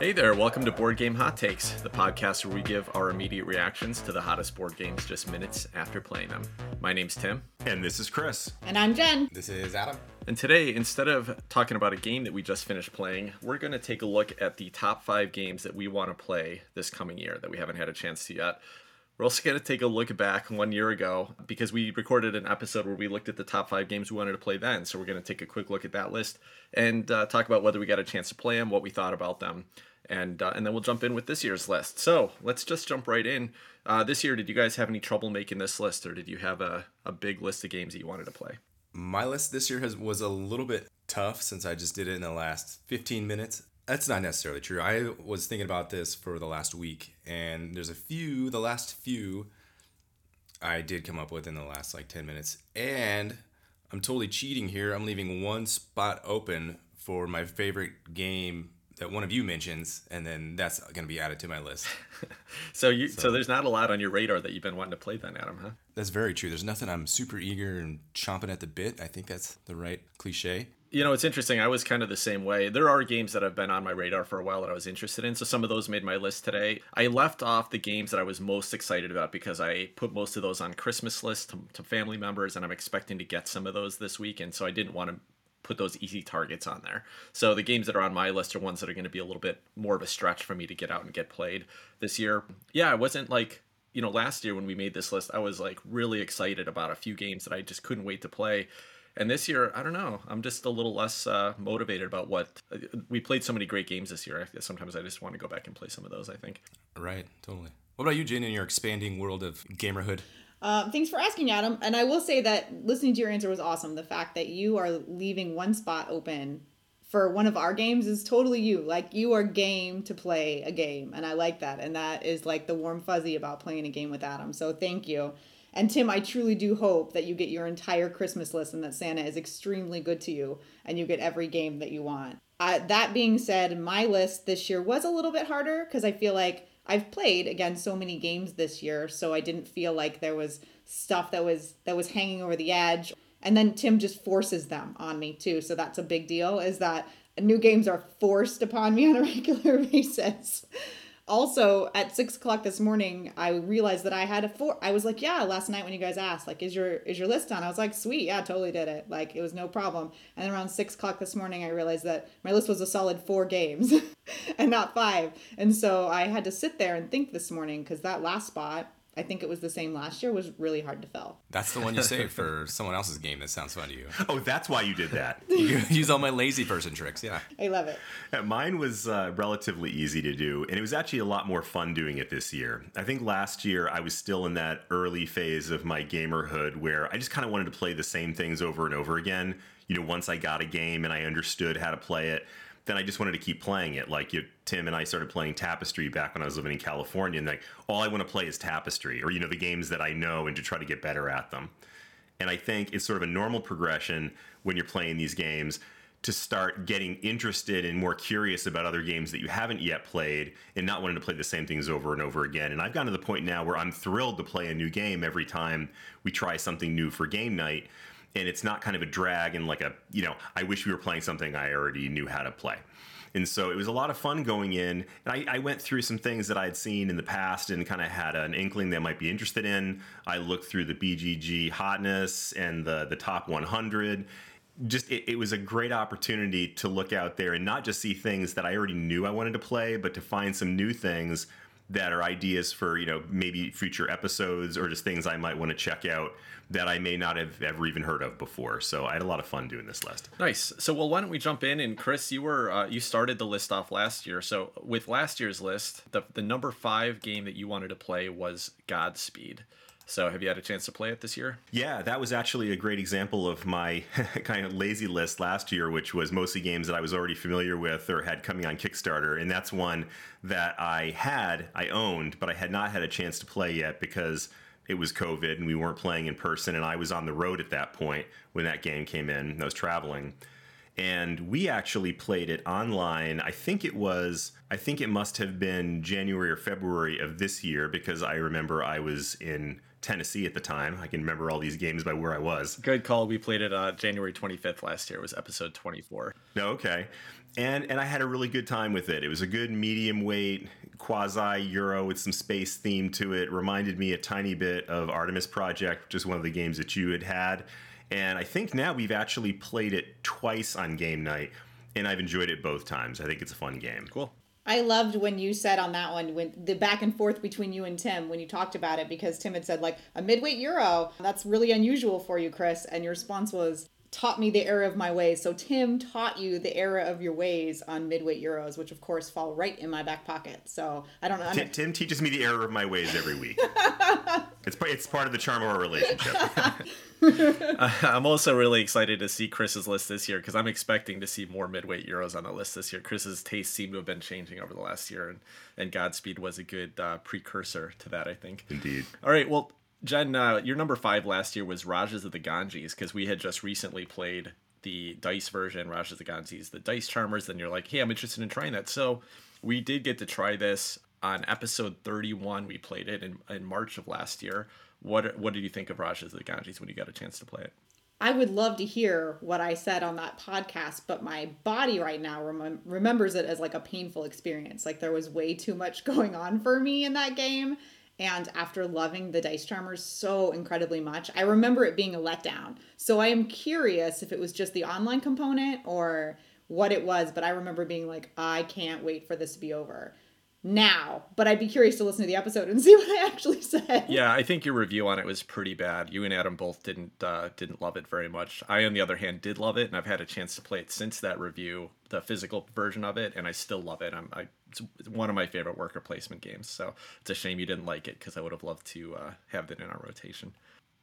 Hey there, welcome to Board Game Hot Takes, the podcast where we give our immediate reactions to the hottest board games just minutes after playing them. My name's Tim. And this is Chris. And I'm Jen. This is Adam. And today, instead of talking about a game that we just finished playing, we're going to take a look at the top five games that we want to play this coming year that we haven't had a chance to yet. We're also going to take a look back one year ago because we recorded an episode where we looked at the top five games we wanted to play then. So we're going to take a quick look at that list and uh, talk about whether we got a chance to play them, what we thought about them, and uh, and then we'll jump in with this year's list. So let's just jump right in. Uh, this year, did you guys have any trouble making this list, or did you have a, a big list of games that you wanted to play? My list this year has was a little bit tough since I just did it in the last 15 minutes. That's not necessarily true. I was thinking about this for the last week, and there's a few, the last few I did come up with in the last like 10 minutes. And I'm totally cheating here. I'm leaving one spot open for my favorite game that one of you mentions, and then that's going to be added to my list. so you, so, so, there's not a lot on your radar that you've been wanting to play then, Adam, huh? That's very true. There's nothing I'm super eager and chomping at the bit. I think that's the right cliche. You know, it's interesting. I was kind of the same way. There are games that have been on my radar for a while that I was interested in. So some of those made my list today. I left off the games that I was most excited about because I put most of those on Christmas lists to, to family members, and I'm expecting to get some of those this week. And so I didn't want to put those easy targets on there. So the games that are on my list are ones that are going to be a little bit more of a stretch for me to get out and get played this year. Yeah, I wasn't like you know last year when we made this list, I was like really excited about a few games that I just couldn't wait to play. And this year, I don't know. I'm just a little less uh, motivated about what we played. So many great games this year. Sometimes I just want to go back and play some of those. I think. Right. Totally. What about you, Jane, in your expanding world of gamerhood? Um, thanks for asking, Adam. And I will say that listening to your answer was awesome. The fact that you are leaving one spot open for one of our games is totally you. Like you are game to play a game, and I like that. And that is like the warm fuzzy about playing a game with Adam. So thank you. And Tim, I truly do hope that you get your entire Christmas list and that Santa is extremely good to you and you get every game that you want. Uh, that being said, my list this year was a little bit harder because I feel like I've played again so many games this year, so I didn't feel like there was stuff that was that was hanging over the edge. And then Tim just forces them on me too, so that's a big deal. Is that new games are forced upon me on a regular basis also at six o'clock this morning i realized that i had a four i was like yeah last night when you guys asked like is your is your list on i was like sweet yeah totally did it. Like it was no problem. And then around six o'clock this morning i realized that my list was a solid four games and not five. And so i had to sit there and think this morning because that last spot I think it was the same last year, was really hard to fill. That's the one you saved for someone else's game that sounds fun to you. Oh, that's why you did that. you use all my lazy person tricks, yeah. I love it. Yeah, mine was uh, relatively easy to do, and it was actually a lot more fun doing it this year. I think last year I was still in that early phase of my gamerhood where I just kind of wanted to play the same things over and over again. You know, once I got a game and I understood how to play it, then I just wanted to keep playing it. Like you, Tim and I started playing Tapestry back when I was living in California, and like all I want to play is Tapestry, or you know the games that I know, and to try to get better at them. And I think it's sort of a normal progression when you're playing these games to start getting interested and more curious about other games that you haven't yet played and not wanting to play the same things over and over again. And I've gotten to the point now where I'm thrilled to play a new game every time we try something new for game night and it's not kind of a drag and like a you know i wish we were playing something i already knew how to play. And so it was a lot of fun going in. And I, I went through some things that i had seen in the past and kind of had an inkling that might be interested in. I looked through the bgg hotness and the the top 100 just it, it, was a great opportunity to look out there and not just see things that I already knew I wanted to play, but to find some new things that are ideas for you know maybe future episodes or just things I might want to check out that I may not have ever even heard of before. So I had a lot of fun doing this list. Nice. So well, why don't we jump in? And Chris, you were uh, you started the list off last year. So with last year's list, the the number five game that you wanted to play was Godspeed. So, have you had a chance to play it this year? Yeah, that was actually a great example of my kind of lazy list last year, which was mostly games that I was already familiar with or had coming on Kickstarter. And that's one that I had, I owned, but I had not had a chance to play yet because it was COVID and we weren't playing in person. And I was on the road at that point when that game came in. I was traveling. and we actually played it online. I think it was, I think it must have been January or February of this year because I remember I was in Tennessee at the time. I can remember all these games by where I was. Good call. We played it uh, January 25th last year. It was episode 24. No, okay. And and I had a really good time with it. It was a good medium weight quasi Euro with some space theme to it. Reminded me a tiny bit of Artemis Project, which is one of the games that you had had. And I think now we've actually played it twice on game night, and I've enjoyed it both times. I think it's a fun game. Cool. I loved when you said on that one when the back and forth between you and Tim when you talked about it because Tim had said like a midweight euro that's really unusual for you Chris and your response was taught me the error of my ways. So Tim taught you the error of your ways on midweight euros, which of course fall right in my back pocket. So I don't know. Tim, Tim teaches me the error of my ways every week. it's it's part of the charm of our relationship. I'm also really excited to see Chris's list this year because I'm expecting to see more midweight euros on the list this year. Chris's tastes seem to have been changing over the last year, and and Godspeed was a good uh, precursor to that, I think. Indeed. All right, well, Jen, uh, your number five last year was Rajas of the Ganges because we had just recently played the dice version, Rajas of the Ganges, the dice charmers. Then you're like, hey, I'm interested in trying that. So we did get to try this on episode 31. We played it in, in March of last year. What what did you think of Rajas of the Ganges when you got a chance to play it? I would love to hear what I said on that podcast, but my body right now rem- remembers it as like a painful experience. Like there was way too much going on for me in that game. And after loving the Dice Charmers so incredibly much, I remember it being a letdown. So I am curious if it was just the online component or what it was, but I remember being like, I can't wait for this to be over now, but I'd be curious to listen to the episode and see what I actually said. Yeah, I think your review on it was pretty bad. You and Adam both didn't uh, didn't love it very much. I, on the other hand, did love it, and I've had a chance to play it since that review, the physical version of it, and I still love it. I'm I, it's one of my favorite worker placement games. So it's a shame you didn't like it because I would have loved to uh, have it in our rotation.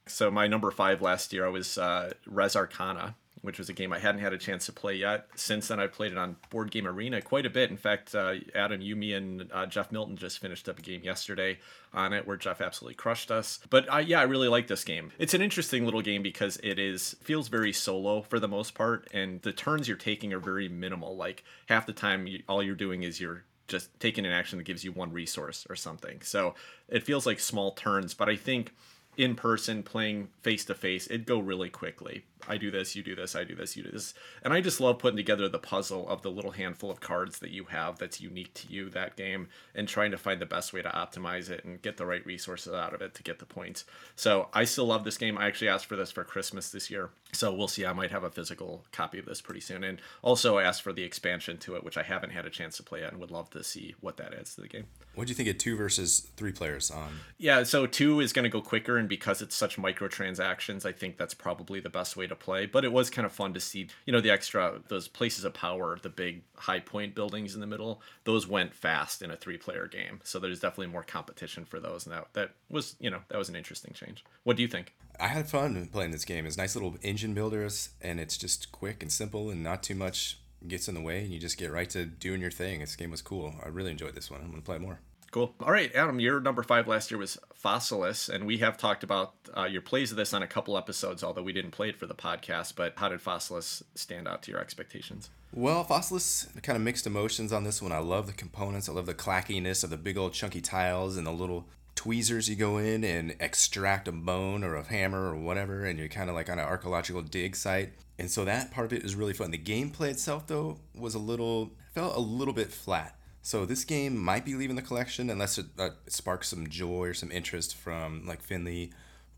So my number five last year I was uh, Res Arcana, which was a game I hadn't had a chance to play yet. Since then, I've played it on Board Game Arena quite a bit. In fact, uh, Adam, you, me, and uh, Jeff Milton just finished up a game yesterday on it where Jeff absolutely crushed us. But uh, yeah, I really like this game. It's an interesting little game because it is feels very solo for the most part, and the turns you're taking are very minimal. Like half the time, you, all you're doing is you're just taking an action that gives you one resource or something. So it feels like small turns, but I think in person playing face to face, it'd go really quickly. I do this, you do this, I do this, you do this. And I just love putting together the puzzle of the little handful of cards that you have that's unique to you that game and trying to find the best way to optimize it and get the right resources out of it to get the points. So I still love this game. I actually asked for this for Christmas this year. So we'll see. I might have a physical copy of this pretty soon. And also I asked for the expansion to it, which I haven't had a chance to play yet and would love to see what that adds to the game. What do you think of two versus three players on? Yeah, so two is going to go quicker, and because it's such microtransactions, I think that's probably the best way to play. But it was kind of fun to see, you know, the extra those places of power, the big high point buildings in the middle. Those went fast in a three-player game, so there's definitely more competition for those, and that that was, you know, that was an interesting change. What do you think? I had fun playing this game. It's nice little engine builders, and it's just quick and simple, and not too much gets in the way, and you just get right to doing your thing. This game was cool. I really enjoyed this one. I'm gonna play more. Cool. All right, Adam, your number five last year was Fossilis, and we have talked about uh, your plays of this on a couple episodes, although we didn't play it for the podcast. But how did Fossilis stand out to your expectations? Well, Fossilis, kind of mixed emotions on this one. I love the components. I love the clackiness of the big old chunky tiles and the little tweezers you go in and extract a bone or a hammer or whatever, and you're kind of like on an archaeological dig site. And so that part of it is really fun. The gameplay itself, though, was a little, felt a little bit flat. So this game might be leaving the collection unless it, uh, sparks some joy or some interest from like Finley,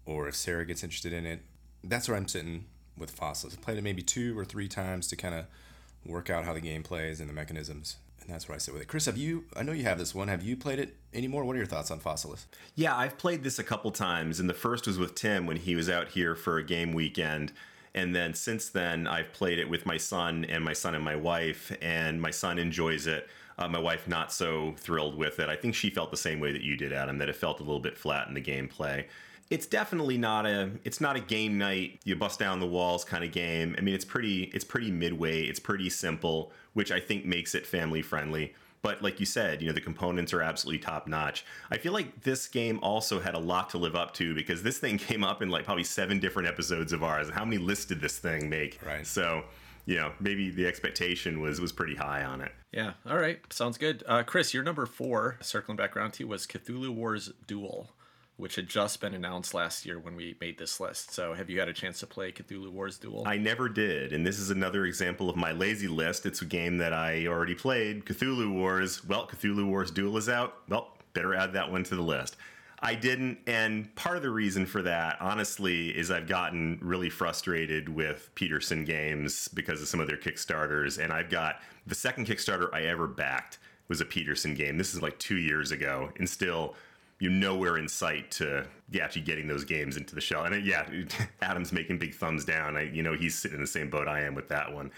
or if Sarah gets interested in it. That's where I'm sitting with Fossilis. I played it maybe two or three times to kind of work out how the game plays and the mechanisms, and that's where I sit with it. Chris, have you? I know you have this one. Have you played it anymore? What are your thoughts on Fossilis? Yeah, I've played this a couple times, and the first was with Tim when he was out here for a game weekend. And then since then, I've played it with my son and my son and my wife, and my son enjoys it. Uh, my wife not so thrilled with it. I think she felt the same way that you did, Adam, that it felt a little bit flat in the gameplay. It's definitely not a it's not a game night you bust down the walls kind of game. I mean, it's pretty it's pretty midway. It's pretty simple, which I think makes it family friendly. But like you said, you know, the components are absolutely top notch. I feel like this game also had a lot to live up to because this thing came up in like probably seven different episodes of ours. And how many lists did this thing make? Right. So you know, maybe the expectation was was pretty high on it. Yeah. All right. Sounds good. Uh, Chris, your number four, circling back around to you, was Cthulhu Wars Duel, which had just been announced last year when we made this list. So, have you had a chance to play Cthulhu Wars Duel? I never did, and this is another example of my lazy list. It's a game that I already played. Cthulhu Wars. Well, Cthulhu Wars Duel is out. Well, better add that one to the list. I didn't, and part of the reason for that, honestly, is I've gotten really frustrated with Petersen games because of some of their Kickstarters, and I've got the second Kickstarter I ever backed was a Petersen game. This is like two years ago, and still you're nowhere in sight to actually getting those games into the shell. And uh, yeah, Adam's making big thumbs down. I, you know, he's sitting in the same boat I am with that one.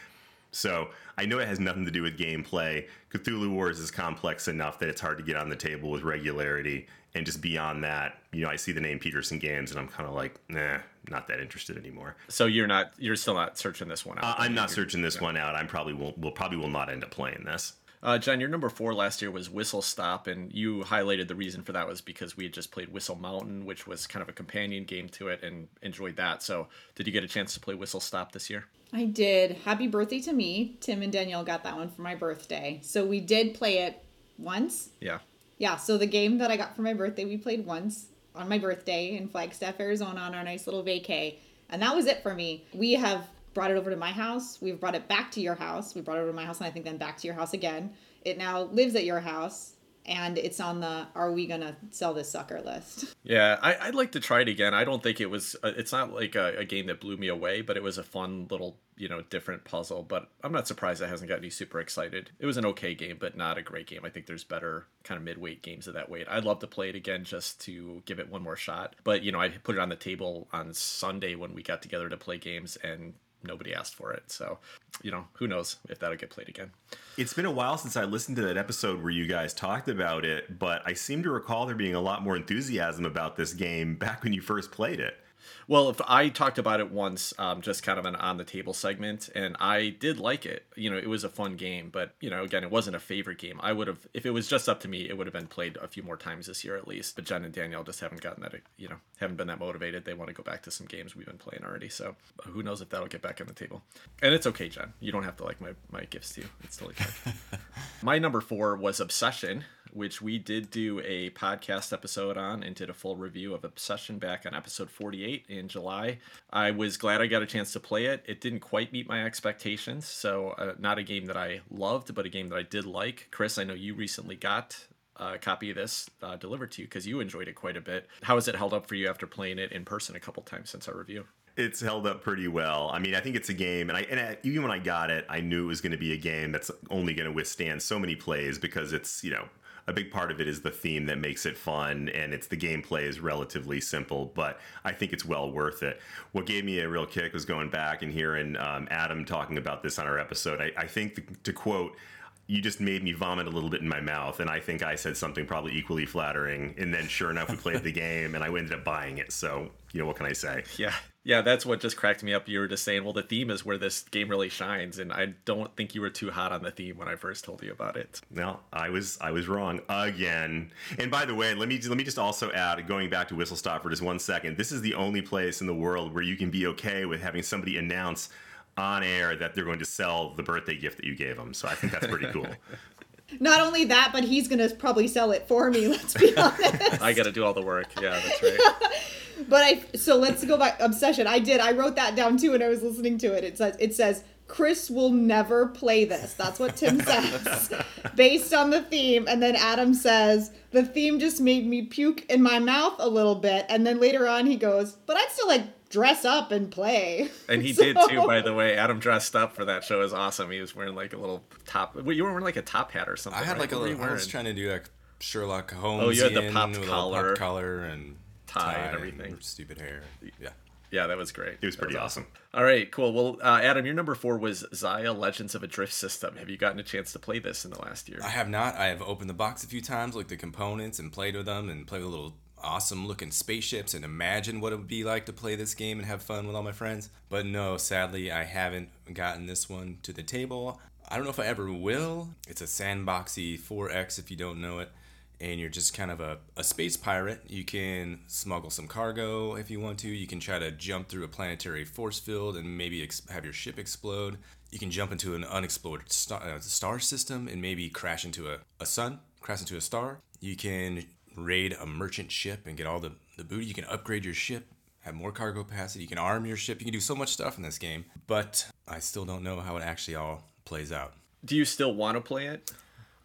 So I know it has nothing to do with gameplay. Cthulhu Wars is complex enough that it's hard to get on the table with regularity. And just beyond that, you know, I see the name Petersen Games, and I'm kind of like, nah, not that interested anymore. So you're not, you're still not searching this one out. Uh, I'm not searching this yeah. one out. I'm probably will, will probably will not end up playing this. Uh, John, your number four last year was Whistle Stop, and you highlighted the reason for that was because we had just played Whistle Mountain, which was kind of a companion game to it, and enjoyed that. So, did you get a chance to play Whistle Stop this year? I did. Happy birthday to me. Tim and Danielle got that one for my birthday. So, we did play it once. Yeah. Yeah. So, the game that I got for my birthday, we played once on my birthday in Flagstaff, Arizona on our nice little vacay. And that was it for me. We have brought it over to my house. We've brought it back to your house. We brought it over to my house and I think then back to your house again. It now lives at your house and it's on the are we gonna sell this sucker list? Yeah I, would like to try it again. I don't think it was uh, it's not like a, a, game that blew me away but it was a fun little you know different puzzle but i'm not surprised it hasn't got me super excited. It was an okay game but not a great game. I think there's better kind of mid-weight games of that weight. I'd love to play it again just to give it one more shot but you know i put it on the table on sunday when we got together to play games and nobody asked for it. So, you know, who knows if that'll get played again. It's been a while since I listened to that episode where you guys talked about it, but I seem to recall there being a lot more enthusiasm about this game back when you first played it. Well, if I talked about it once, um, just kind of an on the table segment, and I did like it. You know, it was a fun game, but you know, again, it wasn't a favorite game. I would have, if it was just up to me, it would have been played a few more times this year at least. But Jen and Danielle just haven't gotten that, you know, haven't been that motivated. They want to go back to some games we've been playing already. So who knows if that'll get back on the table. And it's okay, Jen. You don't have to like my my gifts to you. It's totally fine. my number four was Obsession which we did do a podcast episode on and did a full review of Obsession back on episode 48 in July. I was glad I got a chance to play it. It didn't quite meet my expectations, so uh, not a game that I loved, but a game that I did like. Chris, I know you recently got a copy of this uh, delivered to you because you enjoyed it quite a bit. How has it held up for you after playing it in person a couple times since our review? it's held up pretty well. I mean, I think it's a game, and I and I, even when I got it, I knew it was going to be a game that's only going to withstand so many plays because it's you know a big part of it is the theme that makes it fun and it's the gameplay is relatively simple but i think it's well worth it. What gave me a real kick was going back and hearing um, adam talking about this on our episode. I, I think the, to quote you just made me vomit a little bit in my mouth and i think i said something probably equally flattering and then sure enough we played the game and i ended up buying it so you know what can i say yeah yeah, that's what just cracked me up. You were just saying, well, the theme is where this game really shines, and I don't think you were too hot on the theme when I first told you about it. No, I was I was wrong again. And by the way, let me let me just also add, going back to Whistle Stop for just one second. This is the only place in the world where you can be okay with having somebody announce on air that they're going to sell the birthday gift that you gave them. So I think that's pretty cool. Not only that, but he's gonna probably sell it for me. Let's be honest. I got to do all the work. Yeah, that's right. but I so let's go back obsession. I did. I wrote that down too when I was listening to it. It says it says Chris will never play this. That's what Tim says, based on the theme. And then Adam says, the theme just made me puke in my mouth a little bit. And then later on, he goes, but I'd still like dress up and play. And he so... did too, by the way. Adam dressed up for that show is awesome. He was wearing like a little top. You were wearing like a top hat or something. I had right? like a little. I was trying to do like Sherlock Holmes. Oh, you had the pop collar, pop collar and tie, tie and everything. And stupid hair. Yeah. Yeah, that was great. It was pretty was awesome. awesome. All right, cool. Well, uh, Adam, your number four was Xia Legends of a Drift System. Have you gotten a chance to play this in the last year? I have not. I have opened the box a few times, looked at components, and played with them, and played with little awesome looking spaceships and imagine what it would be like to play this game and have fun with all my friends. But no, sadly, I haven't gotten this one to the table. I don't know if I ever will. It's a sandboxy 4X if you don't know it. and you're just kind of a, a space pirate. You can smuggle some cargo if you want to. You can try to jump through a planetary force field and maybe ex- have your ship explode. You can jump into an unexplored star, uh, star system and maybe crash into a, a sun, crash into a star. You can raid a merchant ship and get all the, the booty. You can upgrade your ship, have more cargo capacity. You can arm your ship. You can do so much stuff in this game. But I still don't know how it actually all plays out. Do you still want to play it?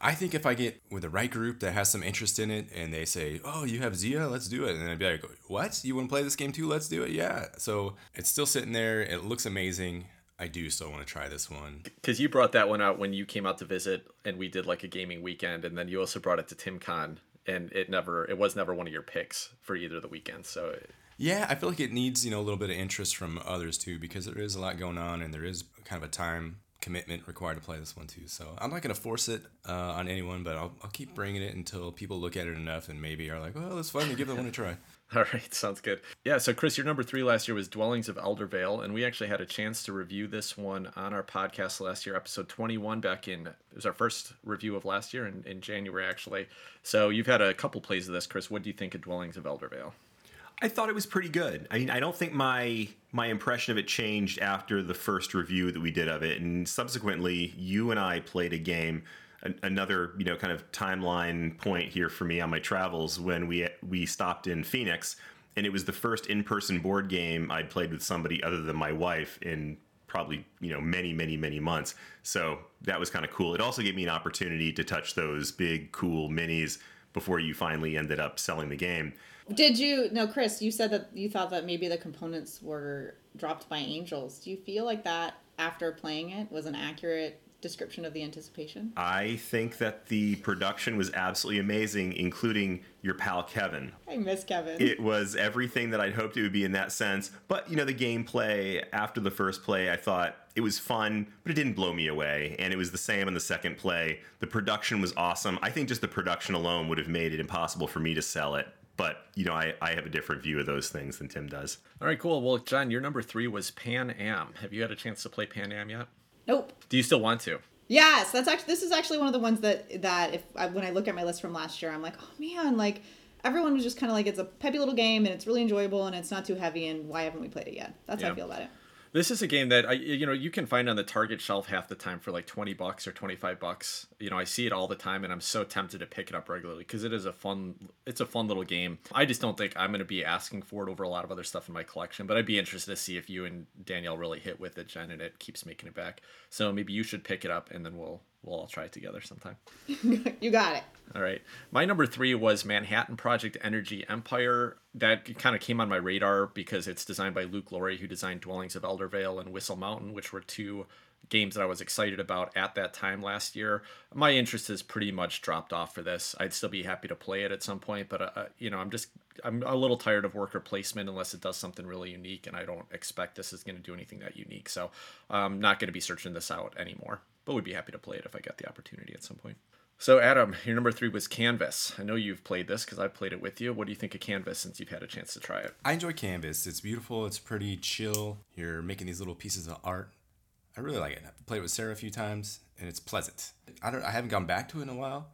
I think if I get with the right group that has some interest in it and they say, "Oh, you have Xia, let's do it," and I'd be like, "What? You want to play this game too? Let's do it." Yeah. So it's still sitting there. It looks amazing. I do still want to try this one. Because you brought that one out when you came out to visit, and we did like a gaming weekend, and then you also brought it to TimCon, and it never, it was never one of your picks for either of the weekends. So Yeah, I feel like it needs you know a little bit of interest from others too because there is a lot going on and there is kind of a time commitment required to play this one too. So I'm not gonna force it uh, on anyone, but I'll, I'll keep bringing it until people look at it enough and maybe are like, well, let's finally give that one a try. All right, sounds good. Yeah, so Chris, your number three last year was Dwellings of Eldervale, and we actually had a chance to review this one on our podcast last year, episode 21, back in, it was our first review of last year in, in January, actually. So you've had a couple plays of this, Chris. What do you think of Dwellings of Eldervale? I thought it was pretty good. I mean, I don't think my my impression of it changed after the first review that we did of it, and subsequently, you and I played a game. An- Another, you know, kind of timeline point here for me on my travels when we we stopped in Phoenix, and it was the first in-person board game I'd played with somebody other than my wife in probably you know many many many months. So that was kind of cool. It also gave me an opportunity to touch those big cool minis before you finally ended up selling the game. Did you no, Chris? You said that you thought that maybe the components were dropped by angels. Do you feel like that after playing it was an accurate description of the anticipation? I think that the production was absolutely amazing, including your pal Kevin. I miss Kevin. It was everything that I'd hoped it would be in that sense. But, you know, the gameplay after the first play, I thought it was fun, but it didn't blow me away. And it was the same in the second play. The production was awesome. I think just the production alone would have made it impossible for me to sell it. But, you know, I, I have a different view of those things than Tim does. All right, cool. Well, John, your number three was Pan Am. Have you had a chance to play Pan Am yet? Nope. Do you still want to? Yes, that's actually this is actually one of the ones that that if I, when I look at my list from last year, I'm like, oh man, like everyone was just kind of like it's a peppy little game and it's really enjoyable and it's not too heavy and why haven't we played it yet? That's how I feel about it. This is a game that I, you know, you can find on the Target shelf half the time for like twenty bucks or twenty five bucks. You know, I see it all the time, and I'm so tempted to pick it up regularly because it is a fun, it's a fun little game. I just don't think I'm going to be asking for it over a lot of other stuff in my collection, but I'd be interested to see if you and Danielle really hit with it, Jen, and it keeps making it back. So maybe you should pick it up, and then we'll we'll all try it together sometime. you got it. All right. My number three was Manhattan Project Energy Empire. That kind of came on my radar because it's designed by Luke Laurie, who designed Dwellings of Eldervale and Whistle Mountain, which were two games that I was excited about at that time last year. My interest has pretty much dropped off for this. I'd still be happy to play it at some point, but uh, you know, I'm just I'm a little tired of worker placement unless it does something really unique, and I don't expect this is going to do anything that unique. So I'm not going to be searching this out anymore. But would be happy to play it if I got the opportunity at some point. So, Adam, your number three was Canvas. I know you've played this because I've played it with you. What do you think of Canvas since you've had a chance to try it? I enjoy Canvas. It's beautiful. It's pretty chill. You're making these little pieces of art. I really like it. I've played with Sarah a few times, and it's pleasant. I don't. I haven't gone back to it in a while.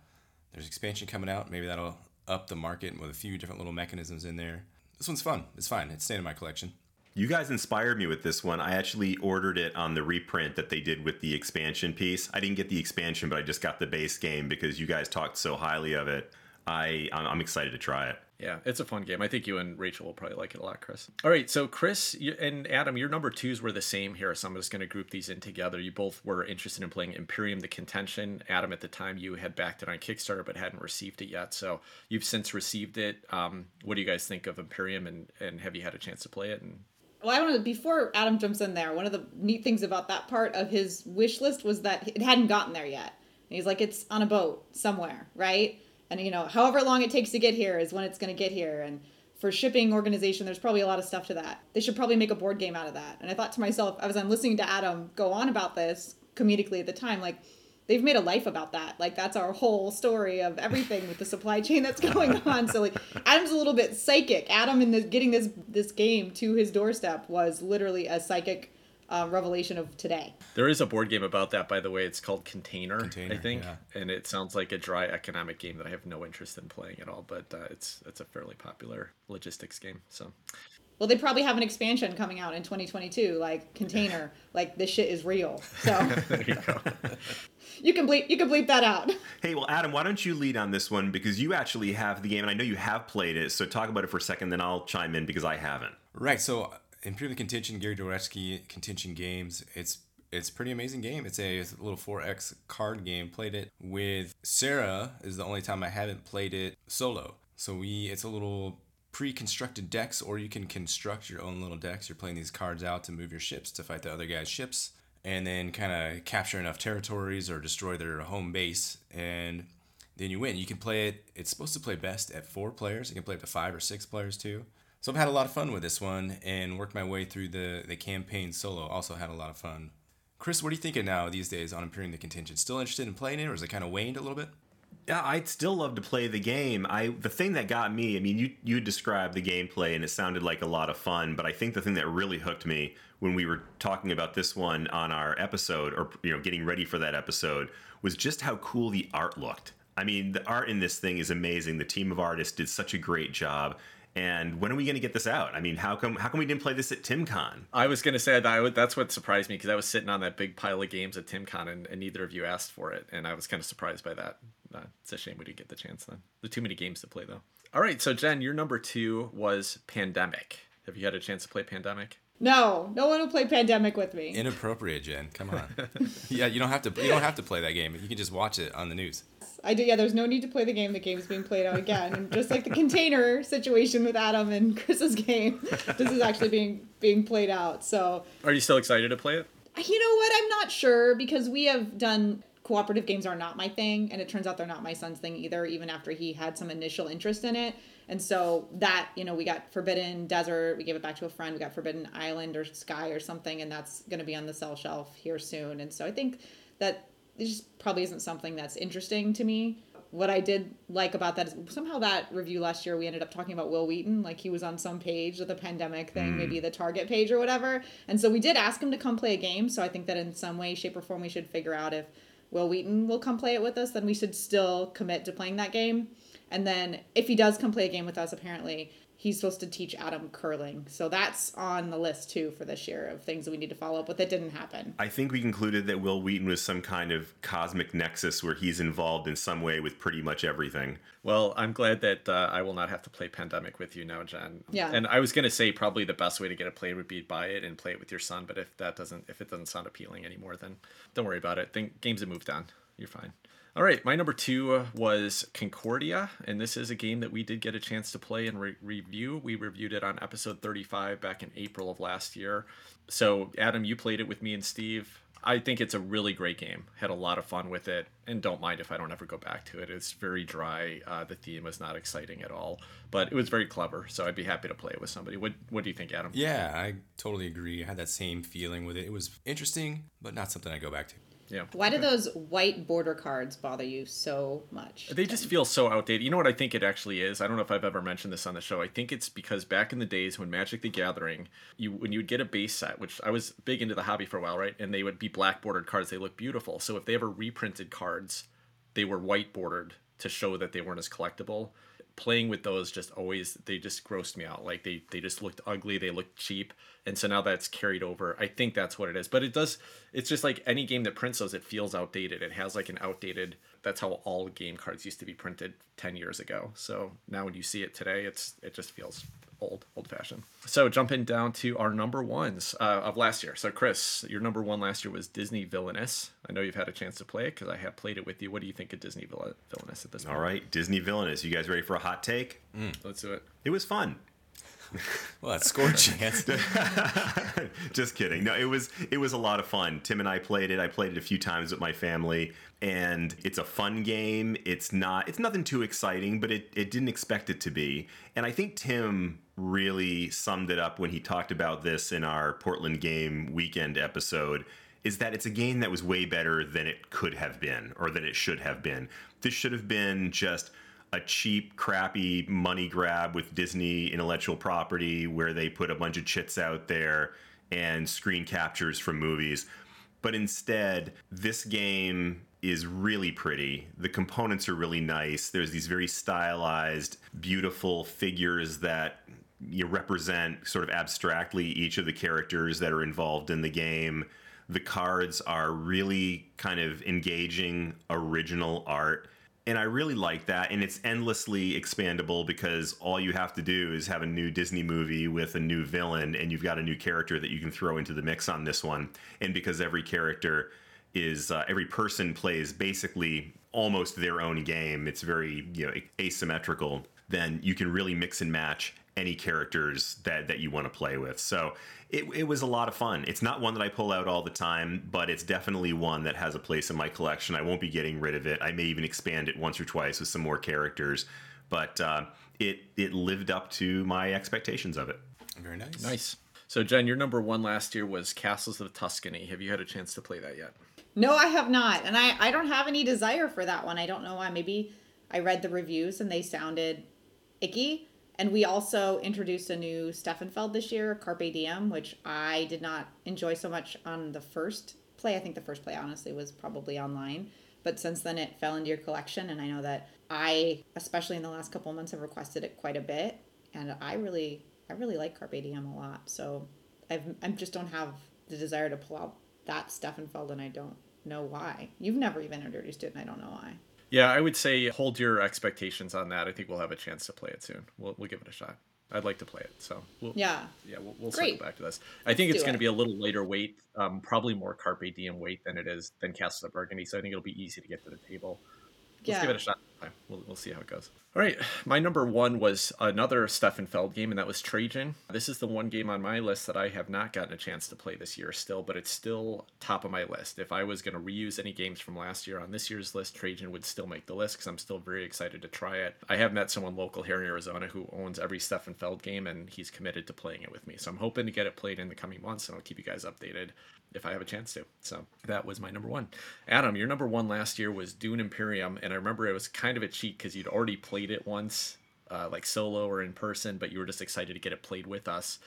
There's expansion coming out. Maybe that'll up the market with a few different little mechanisms in there. This one's fun. It's fine. It's staying in my collection. You guys inspired me with this one. I actually ordered it on the reprint that they did with the expansion piece. I didn't get the expansion, but I just got the base game because you guys talked so highly of it. I I'm excited to try it. Yeah, it's a fun game. I think you and Rachel will probably like it a lot, Chris. All right, so Chris and Adam, your number twos were the same here, so I'm just going to group these in together. You both were interested in playing Imperium the Contention. Adam, at the time, you had backed it on Kickstarter but hadn't received it yet, so you've since received it. Um, what do you guys think of Imperium, and, and have you had a chance to play it? And Well, I want to before Adam jumps in there. One of the neat things about that part of his wish list was that it hadn't gotten there yet. And he's like, it's on a boat somewhere, right? And you know, however long it takes to get here is when it's going to get here. And for shipping organization, there's probably a lot of stuff to that. They should probably make a board game out of that. And I thought to myself, as I'm listening to Adam go on about this comedically at the time, like they've made a life about that. Like that's our whole story of everything with the supply chain that's going on. So like Adam's a little bit psychic. Adam in this getting this this game to his doorstep was literally a psychic uh, revelation of today. There is a board game about that, by the way. It's called Container, Container, I think, yeah. and it sounds like a dry economic game that I have no interest in playing at all. But uh, it's it's a fairly popular logistics game. So Well, they probably have an expansion coming out in 2022, like container, like this shit is real. So there you go. you can bleep you can bleep that out. Hey, well, Adam, why don't you lead on this one because you actually have the game, and I know you have played it. So talk about it for a second, then I'll chime in because I haven't. Right. So uh, Imperium Contention, Gary Dworetzky Contention Games. It's it's a pretty amazing game. It's a, it's a little 4X card game. Played it with Sarah. Is the only time I haven't played it solo. So we it's a little pre-constructed decks, or you can construct your own little decks. You're playing these cards out to move your ships to fight the other guy's ships, and then kind of capture enough territories or destroy their home base, and then you win. You can play it. It's supposed to play best at four players. You can play up to five or six players too. So I've had a lot of fun with this one and worked my way through the the campaign solo. Also had a lot of fun. Chris, what are you thinking now these days on Imperium the Contention? Still interested in playing it, or is it kind of waned a little bit? Yeah, I'd still love to play the game. I the thing that got me, I mean, you you described the gameplay and it sounded like a lot of fun, but I think the thing that really hooked me when we were talking about this one on our episode or you know, getting ready for that episode was just how cool the art looked. I mean, the art in this thing is amazing. The team of artists did such a great job. And when are we going to get this out? I mean, how come how come we didn't play this at TimCon? I was gonna say that I would, that's what surprised me because I was sitting on that big pile of games at TimCon and, and neither of you asked for it, and I was kind of surprised by that. Uh, it's a shame we didn't get the chance then. There are too many games to play though. All right, so Jen, your number two was Pandemic. Have you had a chance to play Pandemic? No, no one will play Pandemic with me. Inappropriate, Jen. Come on. yeah, you don't have to. You don't have to play that game. You can just watch it on the news. I do. Yeah, there's no need to play the game. The game's being played out again, and just like the container situation with Adam and Chris's game, this is actually being being played out. So Are you still excited to play it? you know what? I'm not sure because we have done cooperative games are not my thing, and it turns out they're not my son's thing either. Even after he had some initial interest in it, and so that you know we got Forbidden Desert, we gave it back to a friend. We got Forbidden Island or Sky or something, and that's going to be on the sell shelf here soon. And so I think that it just probably isn't something that's interesting to me. What I did like about that is somehow that review last year we ended up talking about Wil Wheaton, like he was on some page of the pandemic thing, hmm. maybe the Target page or whatever. And so we did ask him to come play a game. So I think that in some way, shape, or form, we should figure out if Wil Wheaton will come play it with us. Then we should still commit to playing that game. And then if he does come play a game with us, apparently he's supposed to teach Adam curling. So that's on the list too for this year of things that we need to follow up with. That didn't happen. I think we concluded that Wil Wheaton was some kind of cosmic nexus where he's involved in some way with pretty much everything. Well, I'm glad that uh, I will not have to play Pandemic with you now, Jen. Yeah. And I was gonna say probably the best way to get it played would be buy it and play it with your son. But if that doesn't, if it doesn't sound appealing anymore, then don't worry about it. Think games have moved on. You're fine. All right, my number two uh, was Concordia, and this is a game that we did get a chance to play and re- review. We reviewed it on episode 35 back in April of last year. So, Adam, you played it with me and Steve. I think it's a really great game. Had a lot of fun with it, and don't mind if I don't ever go back to it. It's very dry. Uh, the theme was not exciting at all, but it was very clever. So I'd be happy to play it with somebody. What What do you think, Adam? Yeah, I totally agree. I had that same feeling with it. It was interesting, but not something I go back to. Yeah. Why do those white border cards bother you so much? They just feel so outdated. You know what I think it actually is? I don't know if I've ever mentioned this on the show. I think it's because back in the days when Magic the Gathering, you when you would get a base set, which I was big into the hobby for a while, right? And they would be black bordered cards. They look beautiful. So if they ever reprinted cards, they were white bordered to show that they weren't as collectible. Playing with those just always they just grossed me out. Like they they just looked ugly, they looked cheap. And so now that's carried over. I think that's what it is. But it does it's just like any game that prints those, it feels outdated. It has like an outdated that's how all game cards used to be printed 10 years ago. So now when you see it today, it's it just feels old, old fashioned. So jumping down to our number ones uh, of last year. So Chris, your number one last year was Disney Villainous. I know you've had a chance to play it because I have played it with you. What do you think of Disney Vill- Villainous at this point? All right, Disney Villainous. You guys ready for a hot take? let's do it. It was fun. Well, that's score chance. Just kidding. No, it was it was a lot of fun. Tim and I played it. I played it a few times with my family, and it's a fun game. It's not it's nothing too exciting, but it, it didn't expect it to be. And I think Tim really summed it up when he talked about this in our Portland game weekend episode. Is that it's a game that was way better than it could have been or than it should have been. This should have been just a cheap, crappy money grab with Disney intellectual property where they put a bunch of chits out there and screen captures from movies. But instead, this game is really pretty. The components are really nice. There's these very stylized, beautiful figures that you represent sort of abstractly each of the characters that are involved in the game. The cards are really kind of engaging, original art. And I really like that. And it's endlessly expandable because all you have to do is have a new Disney movie with a new villain, and you've got a new character that you can throw into the mix on this one. And because every character is, uh, every person plays basically almost their own game, it's very, you know, asymmetrical, then you can really mix and match any characters that that you want to play with. So it, it was a lot of fun. It's not one that I pull out all the time, but it's definitely one that has a place in my collection. I won't be getting rid of it. I may even expand it once or twice with some more characters, but uh, it it lived up to my expectations of it. Very nice. Nice. So Jen, your number one last year was Castles of Tuscany. Have you had a chance to play that yet? No, I have not. And I, I don't have any desire for that one. I don't know why. Maybe I read the reviews and they sounded icky. And we also introduced a new Stefan Feld this year, Carpe Diem, which I did not enjoy so much on the first play. I think the first play, honestly, was probably online. But since then, it fell into your collection. And I know that I, especially in the last couple months, have requested it quite a bit. And I really, I really like Carpe Diem a lot. So I've, I just don't have the desire to pull out that Stefan Feld, and I don't know why. You've never even introduced it, and I don't know why. Yeah, I would say hold your expectations on that. I think we'll have a chance to play it soon. We'll, we'll give it a shot. I'd like to play it. So we'll, yeah, yeah, we'll, we'll Great. circle back to this. I think Let's it's going to be a little later weight, um, probably more Carpe Diem weight than it is than Castle of Burgundy. So I think it'll be easy to get to the table. Let's Yeah. give it a shot. We'll, we'll see how it goes. All right. My number one was another Stefan Feld game, and that was Trajan. This is the one game on my list that I have not gotten a chance to play this year still, but it's still top of my list. If I was going to reuse any games from last year on this year's list, Trajan would still make the list because I'm still very excited to try it. I have met someone local here in Arizona who owns every Stefan Feld game, and he's committed to playing it with me. So I'm hoping to get it played in the coming months, and I'll keep you guys updated if I have a chance to. So that was my number one. Adam, your number one last year was Dune Imperium, and I remember it was kind of a cheat because you'd already played it once, uh, like solo or in person, but you were just excited to get it played with us.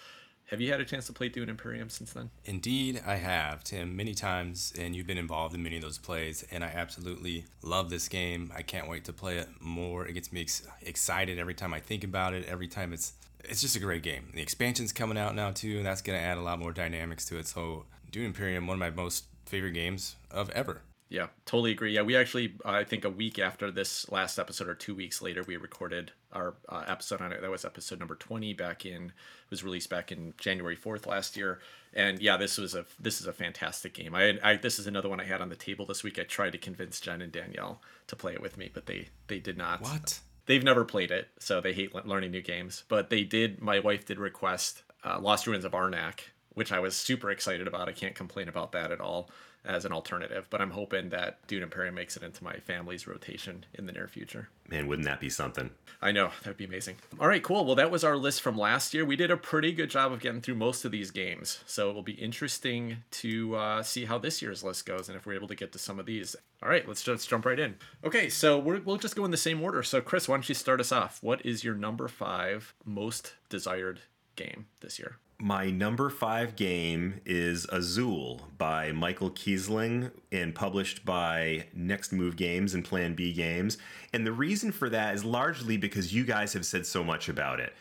Have you had a chance to play Dune Imperium since then? Indeed, I have, Tim, many times, and you've been involved in many of those plays, and I absolutely love this game. I can't wait to play it more. It gets me ex- excited every time I think about it. Every time it's it's just a great game. The expansion's coming out now too, and that's gonna add a lot more dynamics to it. So, Dune Imperium, one of my most favorite games of ever. Yeah, totally agree. Yeah, we actually, I think a week after this last episode or two weeks later, we recorded our uh, episode on it. That was episode number 20 back in, was released back in January 4th last year. And yeah, this was a, this is a fantastic game. I, I, this is another one I had on the table this week. I tried to convince Jen and Danielle to play it with me, but they, they did not. What? They've never played it, so they hate le- learning new games. But they did. My wife did request uh, Lost Ruins of Arnak, which I was super excited about. I can't complain about that at all as an alternative. But I'm hoping that Dune Imperium makes it into my family's rotation in the near future. Man, wouldn't that be something? I know that'd be amazing. All right, cool. Well, that was our list from last year. We did a pretty good job of getting through most of these games, so it will be interesting to uh, see how this year's list goes and if we're able to get to some of these. All right, let's just jump right in. Okay, so we're, we'll just go in the same order. So, Chris, why don't you start us off? What is your number five most desired game this year? My number five game is Azul by Michael Kiesling and published by Next Move Games and Plan B Games. And the reason for that is largely because you guys have said so much about it.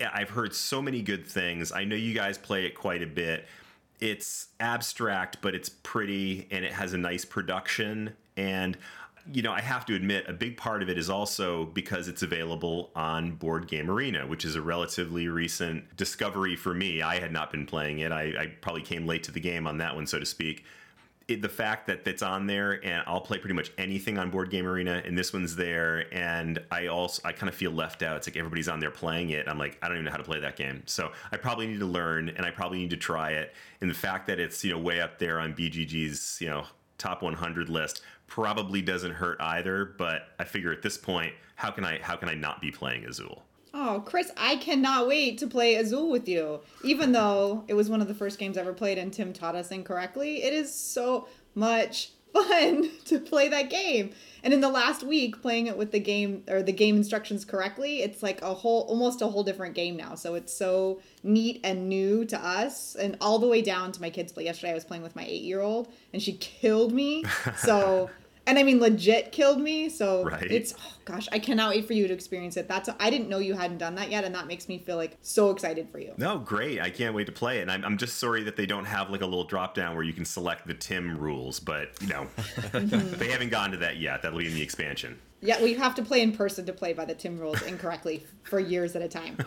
I've heard so many good things. I know you guys play it quite a bit. It's abstract, but it's pretty and it has a nice production. And you know, I have to admit, a big part of it is also because it's available on Board Game Arena, which is a relatively recent discovery for me. I had not been playing it. I, I probably came late to the game on that one, so to speak. It, the fact that it's on there, and I'll play pretty much anything on Board Game Arena, and this one's there, and I also I kind of feel left out. It's like everybody's on there playing it. I'm like, I don't even know how to play that game, so I probably need to learn, and I probably need to try it. And the fact that it's you know way up there on BGG's you know top 100 list probably doesn't hurt either but i figure at this point how can i how can i not be playing azul Oh, Chris, I cannot wait to play Azul with you. Even though it was one of the first games I ever played and Tim taught us incorrectly, it is so much fun to play that game. And in the last week, playing it with the game or the game instructions correctly, it's like a whole, almost a whole different game now. So it's so neat and new to us, and all the way down to my kids. But yesterday, I was playing with my eight year old, and she killed me. So and I mean legit killed me. So right. it's oh gosh, I cannot wait for you to experience it. That's I didn't know you hadn't done that yet, and that makes me feel like so excited for you. No, great! I can't wait to play it. And I'm, I'm just sorry that they don't have like a little drop down where you can select the Tim rules, but you know, they haven't gotten to that yet. That'll be in the expansion. Yeah, we have to play in person to play by the Tim rules incorrectly for years at a time.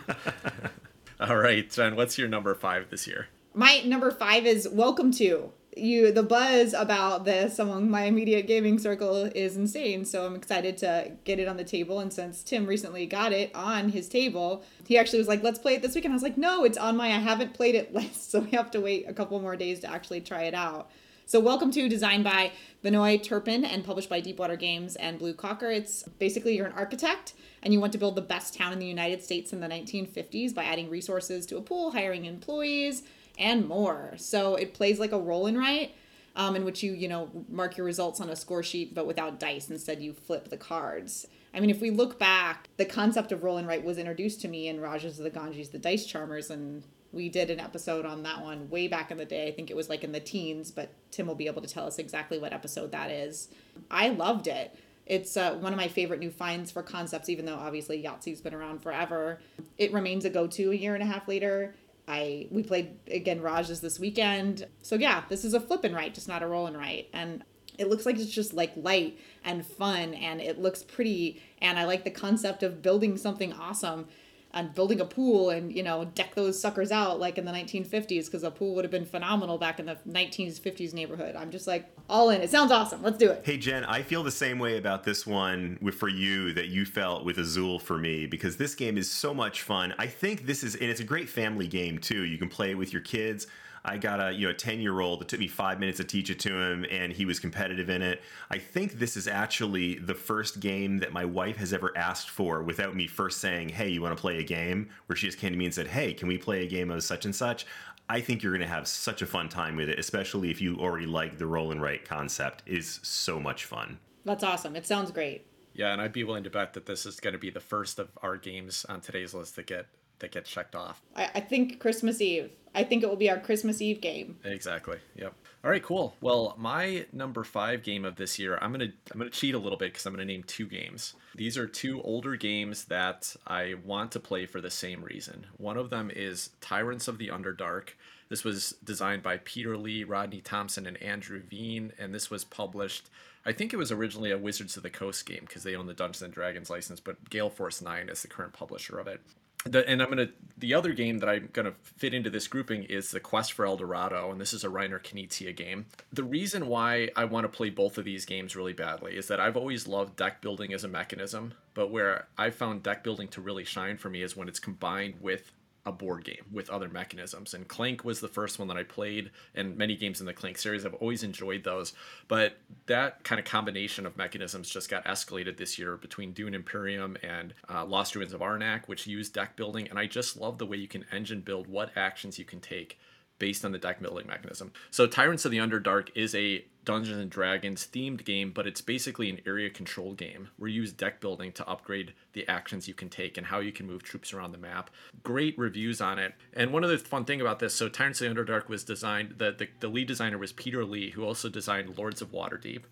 All right, Jen, what's your number five this year? My number five is Welcome to you the buzz about this among my immediate gaming circle is insane. So i'm excited to get it on the table. And since tim recently got it on his table he actually was like let's play it this weekend. I was like no it's on my i haven't played it list so we have to wait a couple more days to actually try it out. So welcome to designed by Benoit Turpin and published by Deepwater Games and Blue Cocker. It's basically you're an architect and you want to build the best town in the United States in the 1950s by adding resources to a pool, hiring employees, and more. So it plays like a roll and write, um, in which you, you know, mark your results on a score sheet, but without dice. Instead, you flip the cards. I mean, if we look back, the concept of roll and write was introduced to me in Rajas of the Ganges, the Dice Charmers, and we did an episode on that one way back in the day. I think it was like in the teens, but Tim will be able to tell us exactly what episode that is. I loved it. It's uh, one of my favorite new finds for concepts, even though obviously Yahtzee's been around forever. It remains a go to a year and a half later. I we played again Rajas this weekend. So yeah, this is a flip and write, just not a roll and write. And it looks like it's just like light and fun and it looks pretty and I like the concept of building something awesome and building a pool and you know deck those suckers out like in the 1950s because a pool would have been phenomenal back in the 1950s neighborhood. I'm just like all in. It sounds awesome. Let's do it. Hey jen i feel the same way about this one for you that you felt with azul for me because this game is so much fun. I think this is and it's a great family game too. You can play it with your kids I got a you know a 10 year old. It took me five minutes to teach it to him, and he was competitive in it. I think this is actually the first game that my wife has ever asked for without me first saying, "Hey, you want to play a game?" Where she just came to me and said, "Hey, can we play a game of such and such?" I think you're going to have such a fun time with it, especially if you already like the roll and write concept. It is so much fun. That's awesome. It sounds great. Yeah, and I'd be willing to bet that this is going to be the first of our games on today's list that get that gets checked off. I, I think Christmas Eve. I think it will be our Christmas Eve game. Exactly. Yep. All right, cool. Well, my number five game of this year, I'm gonna I'm gonna cheat a little bit because I'm gonna name two games. These are two older games that I want to play for the same reason. One of them is Tyrants of the Underdark. This was designed by Peter Lee, Rodney Thompson, and Andrew Veen, and this was published. I think it was originally a Wizards of the Coast game because they own the Dungeons and Dragons license, but Gale Force Nine is the current publisher of it the, and I'm gonna the other game that I'm gonna fit into this grouping is the Quest for El Dorado, and this is a Reiner Knizia game. The reason why I want to play both of these games really badly is that I've always loved deck building as a mechanism, but where I found deck building to really shine for me is when it's combined with a board game with other mechanisms. And Clank was the first one that I played, and many games in the Clank series. I've always enjoyed those. But that kind of combination of mechanisms just got escalated this year between Dune Imperium and uh, Lost Ruins of Arnak, which use deck building. And I just love the way you can engine build what actions you can take based on the deck building mechanism. So Tyrants of the Underdark is a Dungeons and Dragons themed game, but it's basically an area control game where you use deck building to upgrade the actions you can take and how you can move troops around the map. Great reviews on it. And one of the fun thing about this, so Tyrants of the Underdark was designed, the, the, the lead designer was Peter Lee, who also designed Lords of Waterdeep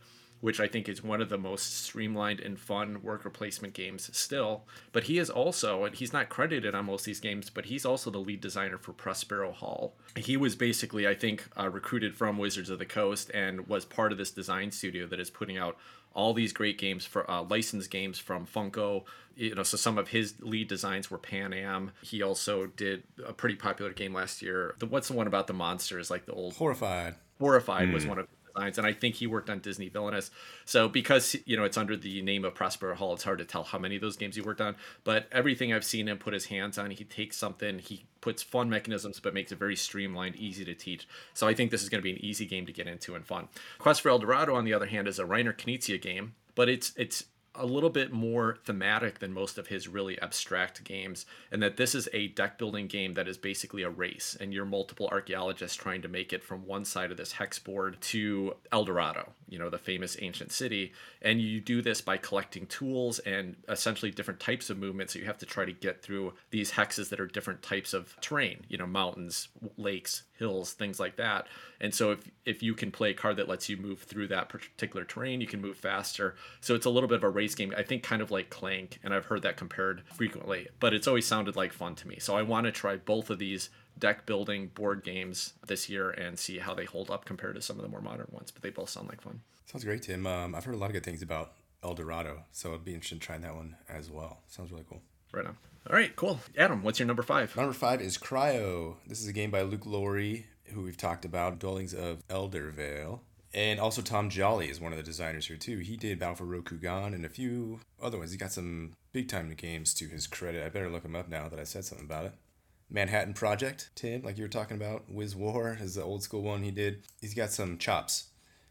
which I think is one of the most streamlined and fun worker placement games still. But he is also, and he's not credited on most of these games, but he's also the lead designer for Prospero Hall. He was basically, I think, uh, recruited from Wizards of the Coast and was part of this design studio that is putting out all these great games for uh, licensed games from Funko. You know, so some of his lead designs were Pan Am. He also did a pretty popular game last year. The, what's the one about the monsters, like the old Horrified. Horrified mm. was one of and I think he worked on Disney Villainous. So because you know it's under the name of Prospero Hall, it's hard to tell how many of those games he worked on. But everything I've seen him put his hands on, he takes something, he puts fun mechanisms, but makes it very streamlined, easy to teach. So I think this is going to be an easy game to get into and fun. Quest for El Dorado, on the other hand, is a Reiner Knizia game, but it's it's a little bit more thematic than most of his really abstract games, and that this is a deck building game that is basically a race, and you're multiple archaeologists trying to make it from one side of this hex board to El Dorado, you know, the famous ancient city. And you do this by collecting tools and essentially different types of movements So you have to try to get through these hexes that are different types of terrain, you know, mountains, lakes, hills, things like that. And so if if you can play a card that lets you move through that particular terrain, you can move faster. So it's a little bit of a race game. I think kind of like Clank, and I've heard that compared frequently, but it's always sounded like fun to me. So I want to try both of these deck building board games this year and see how they hold up compared to some of the more modern ones, but they both sound like fun. Sounds great, Tim. Um, I've heard a lot of good things about El Dorado, so it'd be interesting trying that one as well. Sounds really cool. Right on. All right, cool. Adam, what's your number five? Number five is Cryo. This is a game by Luke Laurie, who we've talked about, Dwellings of Eldervale. And also Tom Jolly is one of the designers here too. He did Battle for Rokugan and a few other ones. He got some big time games to his credit. I better look him up now that I said something about it. Manhattan Project, Tim, like you were talking about. Wiz War is the old school one he did. He's got some chops.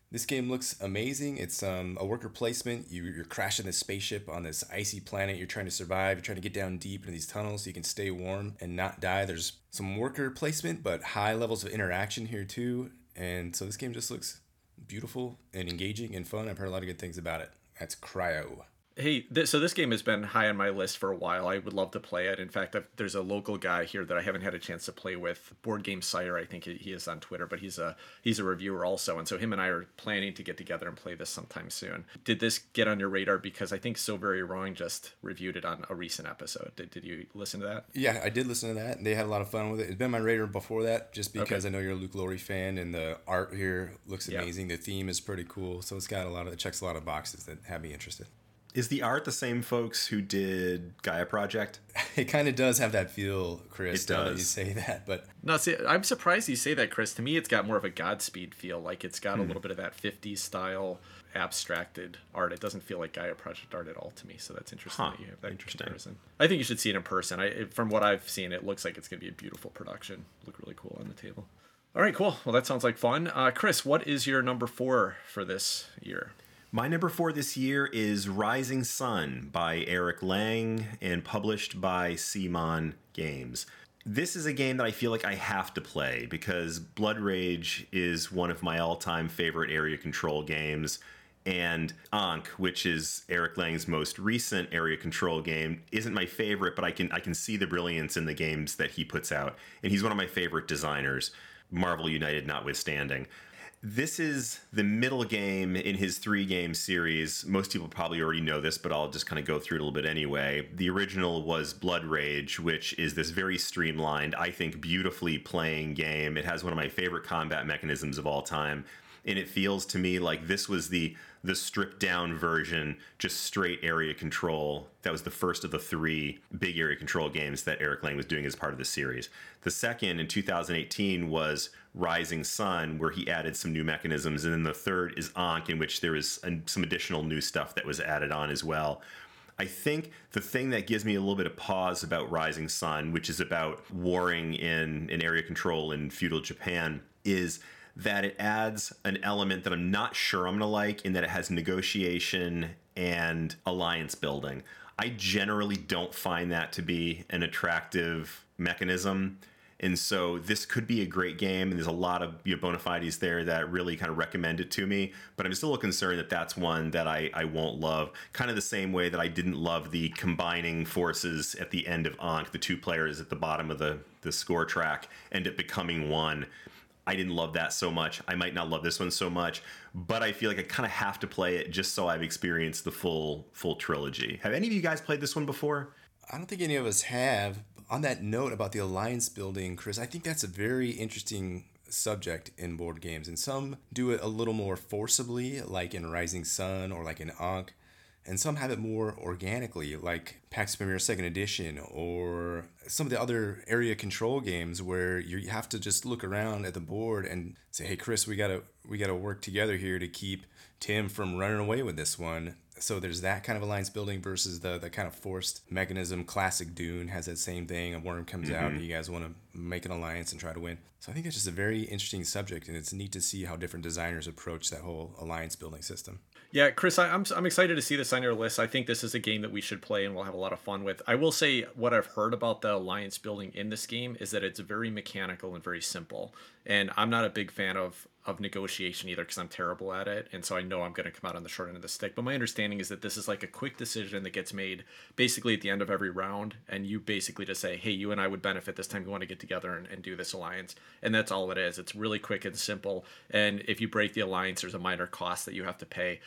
This game looks amazing. It's um, a worker placement. You, you're crashing this spaceship on this icy planet. You're trying to survive. You're trying to get down deep into these tunnels so you can stay warm and not die. There's some worker placement, but high levels of interaction here too. And so this game just looks beautiful and engaging and fun. I've heard a lot of good things about it. That's Cryo. Hey, th- so this game has been high on my list for a while. I would love to play it. In fact, I've, there's a local guy here that I haven't had a chance to play with. Board Game Sire, I think he is on Twitter, but he's a he's a reviewer also, and so him and I are planning to get together and play this sometime soon. Did this get on your radar because I think So Very Wrong just reviewed it on a recent episode? Did, did you listen to that? Yeah, I did listen to that. They had a lot of fun with it. It's been my radar before that, just because okay. I know you're a Luke Laurie fan, and the art here looks amazing. The theme is pretty cool, so it's got a lot of it checks a lot of boxes that have me interested. Is the art the same folks who did Gaia Project? It kind of does have that feel, Chris. It does. you say that, but no. See, I'm surprised you say that, Chris. To me, it's got more of a Godspeed feel. Like it's got hmm. a little bit of that 50s style abstracted art. It doesn't feel like Gaia Project art at all to me. So that's interesting huh. that you have that comparison. I think you should see it in person. I, from what I've seen, it looks like it's going to be a beautiful production. Look really cool on the table. All right, cool. Well, that sounds like fun. Uh, Chris, what is your number four for this year? My number four this year is Rising Sun by Eric Lang and published by CMON Games. This is a game that I feel like I have to play because Blood Rage is one of my all time favorite area control games. And Ankh, which is Eric Lang's most recent area control game, isn't my favorite, but I can I can see the brilliance in the games that he puts out. And he's one of my favorite designers, Marvel United notwithstanding. This is the middle game in his three game series. Most people probably already know this, but I'll just kind of go through it a little bit anyway. The original was Blood Rage, which is this very streamlined, I think, beautifully playing game. It has one of my favorite combat mechanisms of all time. And it feels to me like this was the the stripped down version, just straight area control. That was the first of the three big area control games that Eric Lang was doing as part of the series. The second in 2018 was Rising Sun, where he added some new mechanisms. And then the third is Ankh, in which there is some additional new stuff that was added on as well. I think the thing that gives me a little bit of pause about Rising Sun, which is about warring in, in area control in feudal Japan, is that it adds an element that I'm not sure I'm going to like in that it has negotiation and alliance building. I generally don't find that to be an attractive mechanism. And so this could be a great game, and there's a lot of you know, bona fides there that really kind of recommend it to me. But I'm still a concerned that that's one that I, I won't love. Kind of the same way that I didn't love the combining forces at the end of Ankh, the two players at the bottom of the, the score track, end up becoming one. I didn't love that so much. I might not love this one so much, but I feel like I kind of have to play it just so I've experienced the full full trilogy. Have any of you guys played this one before? I don't think any of us have. On that note about the alliance building, Chris, I think that's a very interesting subject in board games, and some do it a little more forcibly, like in Rising Sun or like in Ankh and some have it more organically, like Pax Pamir Second Edition or some of the other area control games where you have to just look around at the board and say, "Hey, Chris, we gotta we gotta work together here to keep Tim from running away with this one." So there's that kind of alliance building versus the the kind of forced mechanism. Classic Dune has that same thing. A worm comes out, mm-hmm. and you guys want to make an alliance and try to win. So I think it's just a very interesting subject, and it's neat to see how different designers approach that whole alliance building system. Yeah, Chris, I, I'm I'm excited to see this on your list. I think this is a game that we should play and we'll have a lot of fun with. I will say what I've heard about the alliance building in this game is that it's very mechanical and very simple. And I'm not a big fan of of negotiation either because I'm terrible at it, and so I know I'm going to come out on the short end of the stick. But my understanding is that this is like a quick decision that gets made basically at the end of every round, and you basically just say, "Hey, you and I would benefit this time. We want to get together and, and do this alliance," and that's all it is. It's really quick and simple. And if you break the alliance, there's a minor cost that you have to pay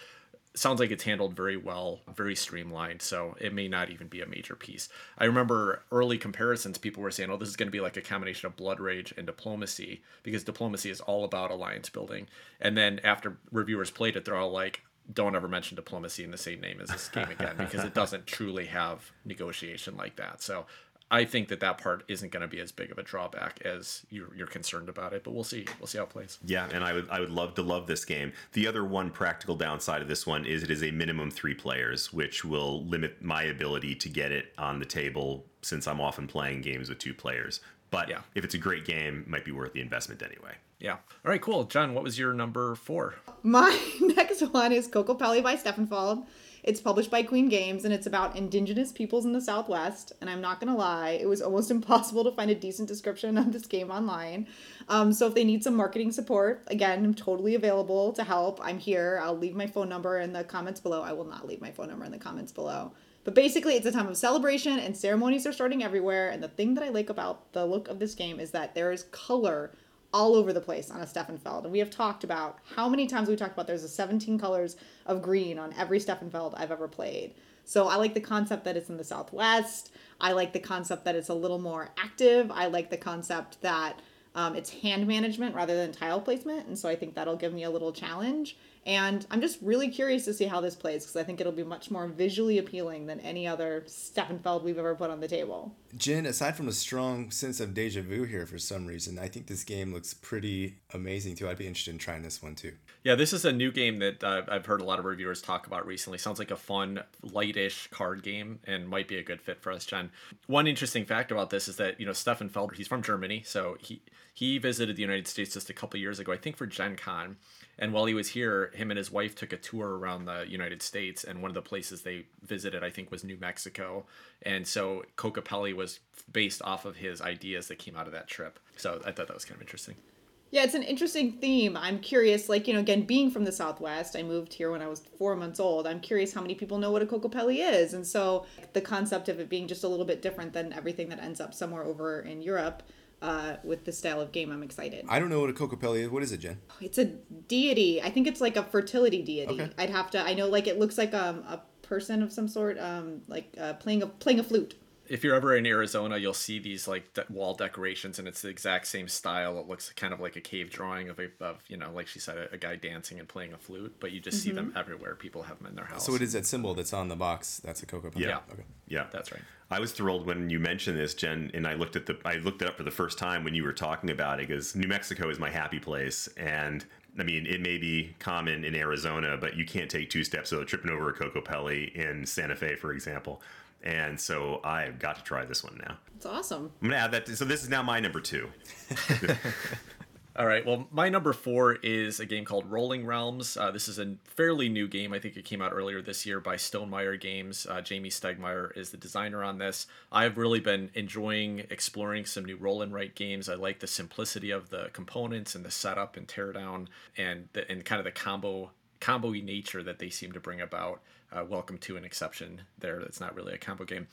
sounds like it's handled very well, very streamlined. So it may not even be a major piece. I remember early comparisons, people were saying, "Oh, this is going to be like a combination of Blood Rage and Diplomacy," because Diplomacy is all about alliance building. And then after reviewers played it, they're all like, "Don't ever mention Diplomacy in the same name as this game again," because it doesn't truly have negotiation like that. So I think that that part isn't going to be as big of a drawback as you're, you're concerned about it, but we'll see. We'll see how it plays. Yeah, and I would I would love to love this game. The other one practical downside of this one is it is a minimum three players, which will limit my ability to get it on the table since I'm often playing games with two players. But Yeah. if it's a great game, it might be worth the investment anyway. Yeah. All right, cool. John, what was your number four? My next one is Kokopelli by Stefan Feld. It's published by Queen Games and it's about indigenous peoples in the Southwest. And I'm not gonna lie, it was almost impossible to find a decent description of this game online. Um, so if they need some marketing support, again, I'm totally available to help. I'm here. I'll leave my phone number in the comments below. I will not leave my phone number in the comments below. But basically, it's a time of celebration and ceremonies are starting everywhere. And the thing that I like about the look of this game is that there is color all over the place on a Stefan Feld. And we have talked about how many times we talked about there's a 17 colors of green on every Stefan Feld I've ever played. So I like the concept that it's in the Southwest. I like the concept that it's a little more active. I like the concept that um, it's hand management rather than tile placement. And so I think that'll give me a little challenge. And I'm just really curious to see how this plays because I think it'll be much more visually appealing than any other Stefan Feld we've ever put on the table. Jen, aside from a strong sense of deja vu here for some reason, I think this game looks pretty amazing too. I'd be interested in trying this one too. Yeah, this is a new game that uh, I've heard a lot of reviewers talk about recently. Sounds like a fun, lightish card game and might be a good fit for us, Jen. One interesting fact about this is that, you know, Stefan Felder, he's from Germany, so he he visited the United States just a couple years ago, I think for Gen Con. And while he was here, him and his wife took a tour around the United States, and one of the places they visited, I think, was New Mexico. And so Kokopelli was based off of his ideas that came out of that trip. So I thought that was kind of interesting. Yeah, it's an interesting theme. I'm curious, like, you know, again, being from the Southwest, I moved here when I was four months old. I'm curious how many people know what a kokopelli is. And so the concept of it being just a little bit different than everything that ends up somewhere over in Europe uh, with the style of game, I'm excited. I don't know what a kokopelli is. What is it, Jen? It's a deity. I think it's like a fertility deity. Okay. I'd have to, I know, like, it looks like um, a person of some sort, um, like uh, playing a playing a flute. If you're ever in Arizona, you'll see these like de- wall decorations, and it's the exact same style. It looks kind of like a cave drawing of a, of you know, like she said, a, a guy dancing and playing a flute. But you just see them mm-hmm. everywhere. People have them in their house. So it is that symbol that's on the box. That's a kokopelli. Yeah. Okay. Yeah, That's right. I was thrilled when you mentioned this, Jen, and I looked at the I looked it up for the first time when you were talking about it because New Mexico is my happy place, and I mean it may be common in Arizona, but you can't take two steps without tripping over a kokopelli in Santa Fe, for example. And so I've got to try this one now. It's awesome. I'm gonna add that. To, so this is now my number two. All right. Well, my number four is a game called Rolling Realms. Uh, this is a fairly new game. I think it came out earlier this year by Stonemaier Games. Uh, Jamey Stegmaier is the designer on this. I've really been enjoying exploring some new roll and write games. I like the simplicity of the components and the setup and teardown and the, and kind of the combo combo nature that they seem to bring about. Uh, welcome to an exception there. That's not really a combo game.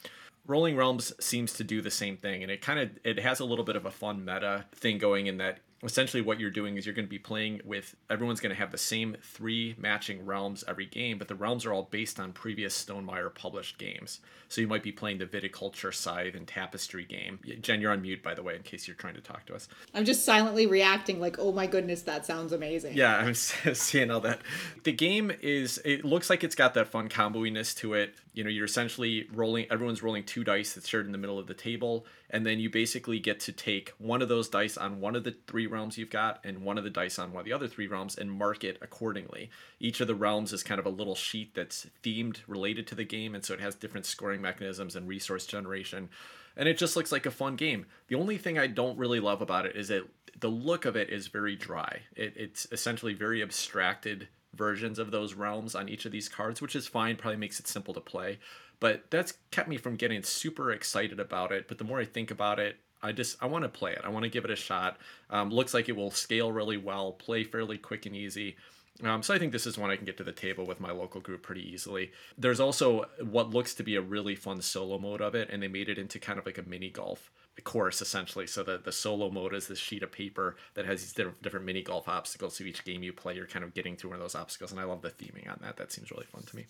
Rolling Realms seems to do the same thing, and it kind of it has a little bit of a fun meta thing going in that essentially what you're doing is you're going to be playing with everyone's going to have the same three matching realms every game, but the realms are all based on previous Stonemaier published games. So you might be playing the Viticulture Scythe and Tapestry game. Jen, you're on mute by the way, in case you're trying to talk to us. I'm just silently reacting, like, oh my goodness, that sounds amazing. Yeah, I'm seeing all that. The game is, it looks like it's got that fun comboiness to it. You know, you're essentially rolling, everyone's rolling two dice that's shared in the middle of the table. And then you basically get to take one of those dice on one of the three three realms you've got and one of the dice on one of the other three realms and mark it accordingly. Each of the realms is kind of a little sheet that's themed related to the game, and so it has different scoring mechanisms and resource generation. And it just looks like a fun game. The only thing I don't really love about it is that the look of it is very dry. It, it's essentially very abstracted versions of those realms on each of these cards, which is fine, probably makes it simple to play. But that's kept me from getting super excited about it. But the more I think about it, I just I want to play it. I want to give it a shot. Um, looks like it will scale really well, play fairly quick and easy. Um, so I think this is one I can get to the table with my local group pretty easily. There's also what looks to be a really fun solo mode of it, and they made it into kind of like a mini golf course essentially. So the the solo mode is this sheet of paper that has these different, different mini golf obstacles. So each game you play, you're kind of getting through one of those obstacles, and I love the theming on that. That seems really fun to me.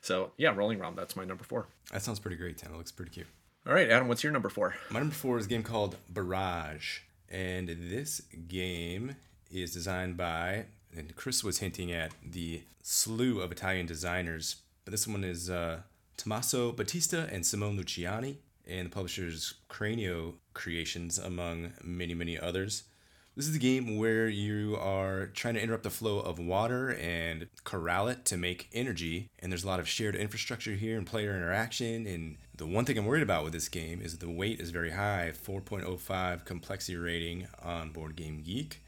So yeah, Rolling Realm. That's my number four. That sounds pretty great, Tim. It looks pretty cute. All right, Adam, what's your number four? My number four is a game called Barrage, and this game is designed by and Chris was hinting at the slew of Italian designers, but this one is uh, Tommaso Battista and Simone Luciani, and the publisher's Cranio Creations, among many, many others. This is a game where you are trying to interrupt the flow of water and corral it to make energy. And there's a lot of shared infrastructure here and player interaction. And the one thing I'm worried about with this game is the weight is very high 4.05 complexity rating on Board Game Geek.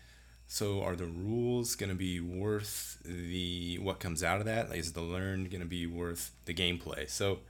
So are the rules going to be worth the what comes out of that? Like, is the learn going to be worth the gameplay? So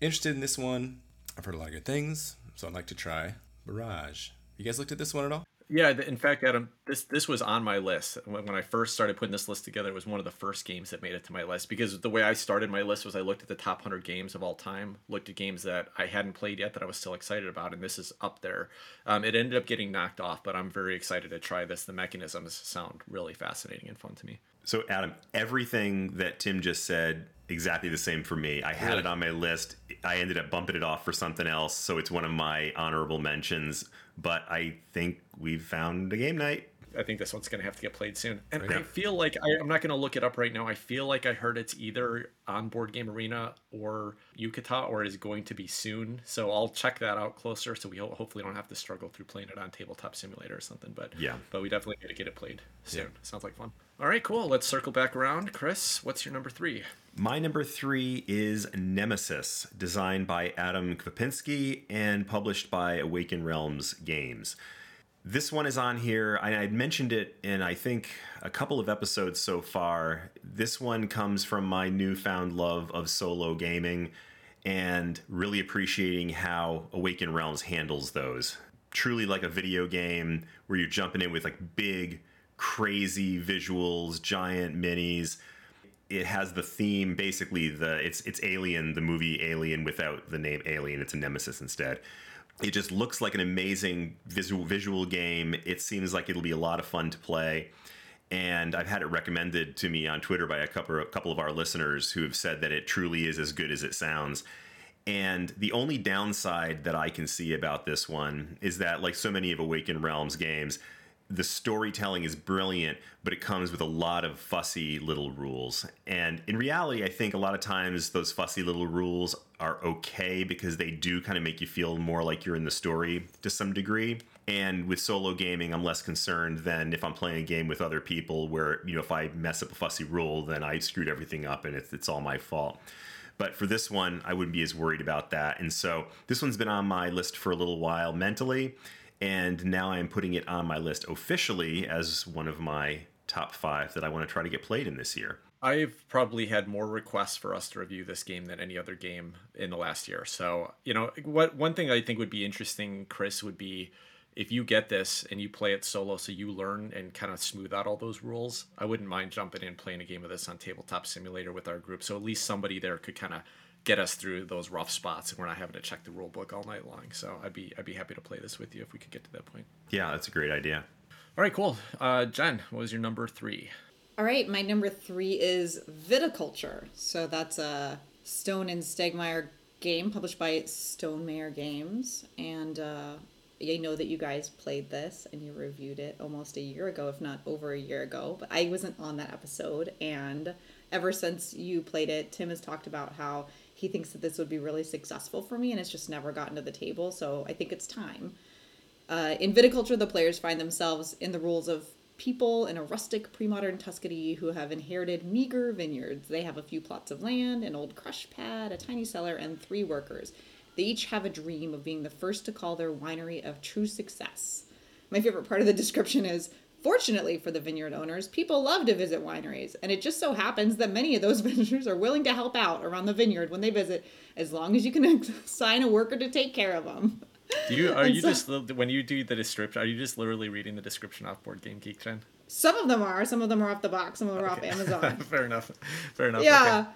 interested in this one. I've heard a lot of good things, so I'd like to try Barrage. You guys looked at this one at all? Yeah, in fact, Adam, this this was on my list when, when I first started putting this list together. It was one of the first games that made it to my list because the way I started my list was I looked at the top hundred games of all time, looked at games that I hadn't played yet that I was still excited about, and this is up there. Um, it ended up getting knocked off, but I'm very excited to try this. The mechanisms sound really fascinating and fun to me. So, Adam, everything that Tim just said exactly the same for me. I had really? it on my list. I ended up bumping it off for something else, so it's one of my honorable mentions. But I think we've found a game night. I think this one's going to have to get played soon. And I feel like I, am not going to look it up right now. I feel like I heard it's either on Board Game Arena or Yucata or is going to be soon. So I'll check that out closer. So we hopefully don't have to struggle through playing it on Tabletop Simulator or something. But yeah, but we definitely need to get it played soon. Yeah. Sounds like fun. All right, cool. Let's circle back around. Chris, what's your number three? My number three is Nemesis, designed by Adam Kwapiński and published by Awaken Realms Games. This one is on here. I had mentioned it in, I think, a couple of episodes so far. This one comes from my newfound love of solo gaming and really appreciating how Awaken Realms handles those. Truly like a video game where you're jumping in with like big, crazy visuals, giant minis. It has the theme basically the it's it's Alien, the movie Alien without the name Alien. It's a nemesis instead it just looks like an amazing visual visual game. It seems like it'll be a lot of fun to play. And I've had it recommended to me on Twitter by a couple, a couple of our listeners who have said that it truly is as good as it sounds. And the only downside that I can see about this one is that, like so many of Awaken Realms games, the storytelling is brilliant, but it comes with a lot of fussy little rules. And in reality, I think a lot of times those fussy little rules are okay because they do kind of make you feel more like you're in the story to some degree. And with solo gaming, I'm less concerned than if I'm playing a game with other people where, you know, if I mess up a fussy rule, then I screwed everything up and it's, it's all my fault. But for this one, I wouldn't be as worried about that. And so this one's been on my list for a little while mentally and now I'm putting it on my list officially as one of my top five that I want to try to get played in this year. I've probably had more requests for us to review this game than any other game in the last year. So, you know, what one thing I think would be interesting, Chris, would be if you get this and you play it solo so you learn and kind of smooth out all those rules. I wouldn't mind jumping in playing a game of this on Tabletop Simulator with our group. So at least somebody there could kind of get us through those rough spots and we're not having to check the rule book all night long. So I'd be I'd be happy to play this with you if we could get to that point. Yeah, that's a great idea. All right, cool. Uh, Jen, what was your number three? All right, my number three is Viticulture. So that's a Stone and Stegmaier game published by Stonemaier Games, and uh, I know that you guys played this and you reviewed it almost a year ago, if not over a year ago. But I wasn't on that episode, and ever since you played it, Tim has talked about how he thinks that this would be really successful for me and it's just never gotten to the table. So I think it's time. Uh, in viticulture, the players find themselves in the rules of people in a rustic pre-modern Tuscany who have inherited meager vineyards. They have a few plots of land, an old crush pad, a tiny cellar, and three workers. They each have a dream of being the first to call their winery of true success. My favorite part of the description is Fortunately for the vineyard owners, people love to visit wineries, and it just so happens that many of those visitors are willing to help out around the vineyard when they visit, as long as you can assign a worker to take care of them. Do you are And you so- just when you do the description? Are you just literally reading the description off Board Game Geek, Jen? Some of them are, some of them are off the box, some of them are off Amazon. Fair enough. Fair enough. yeah. Okay.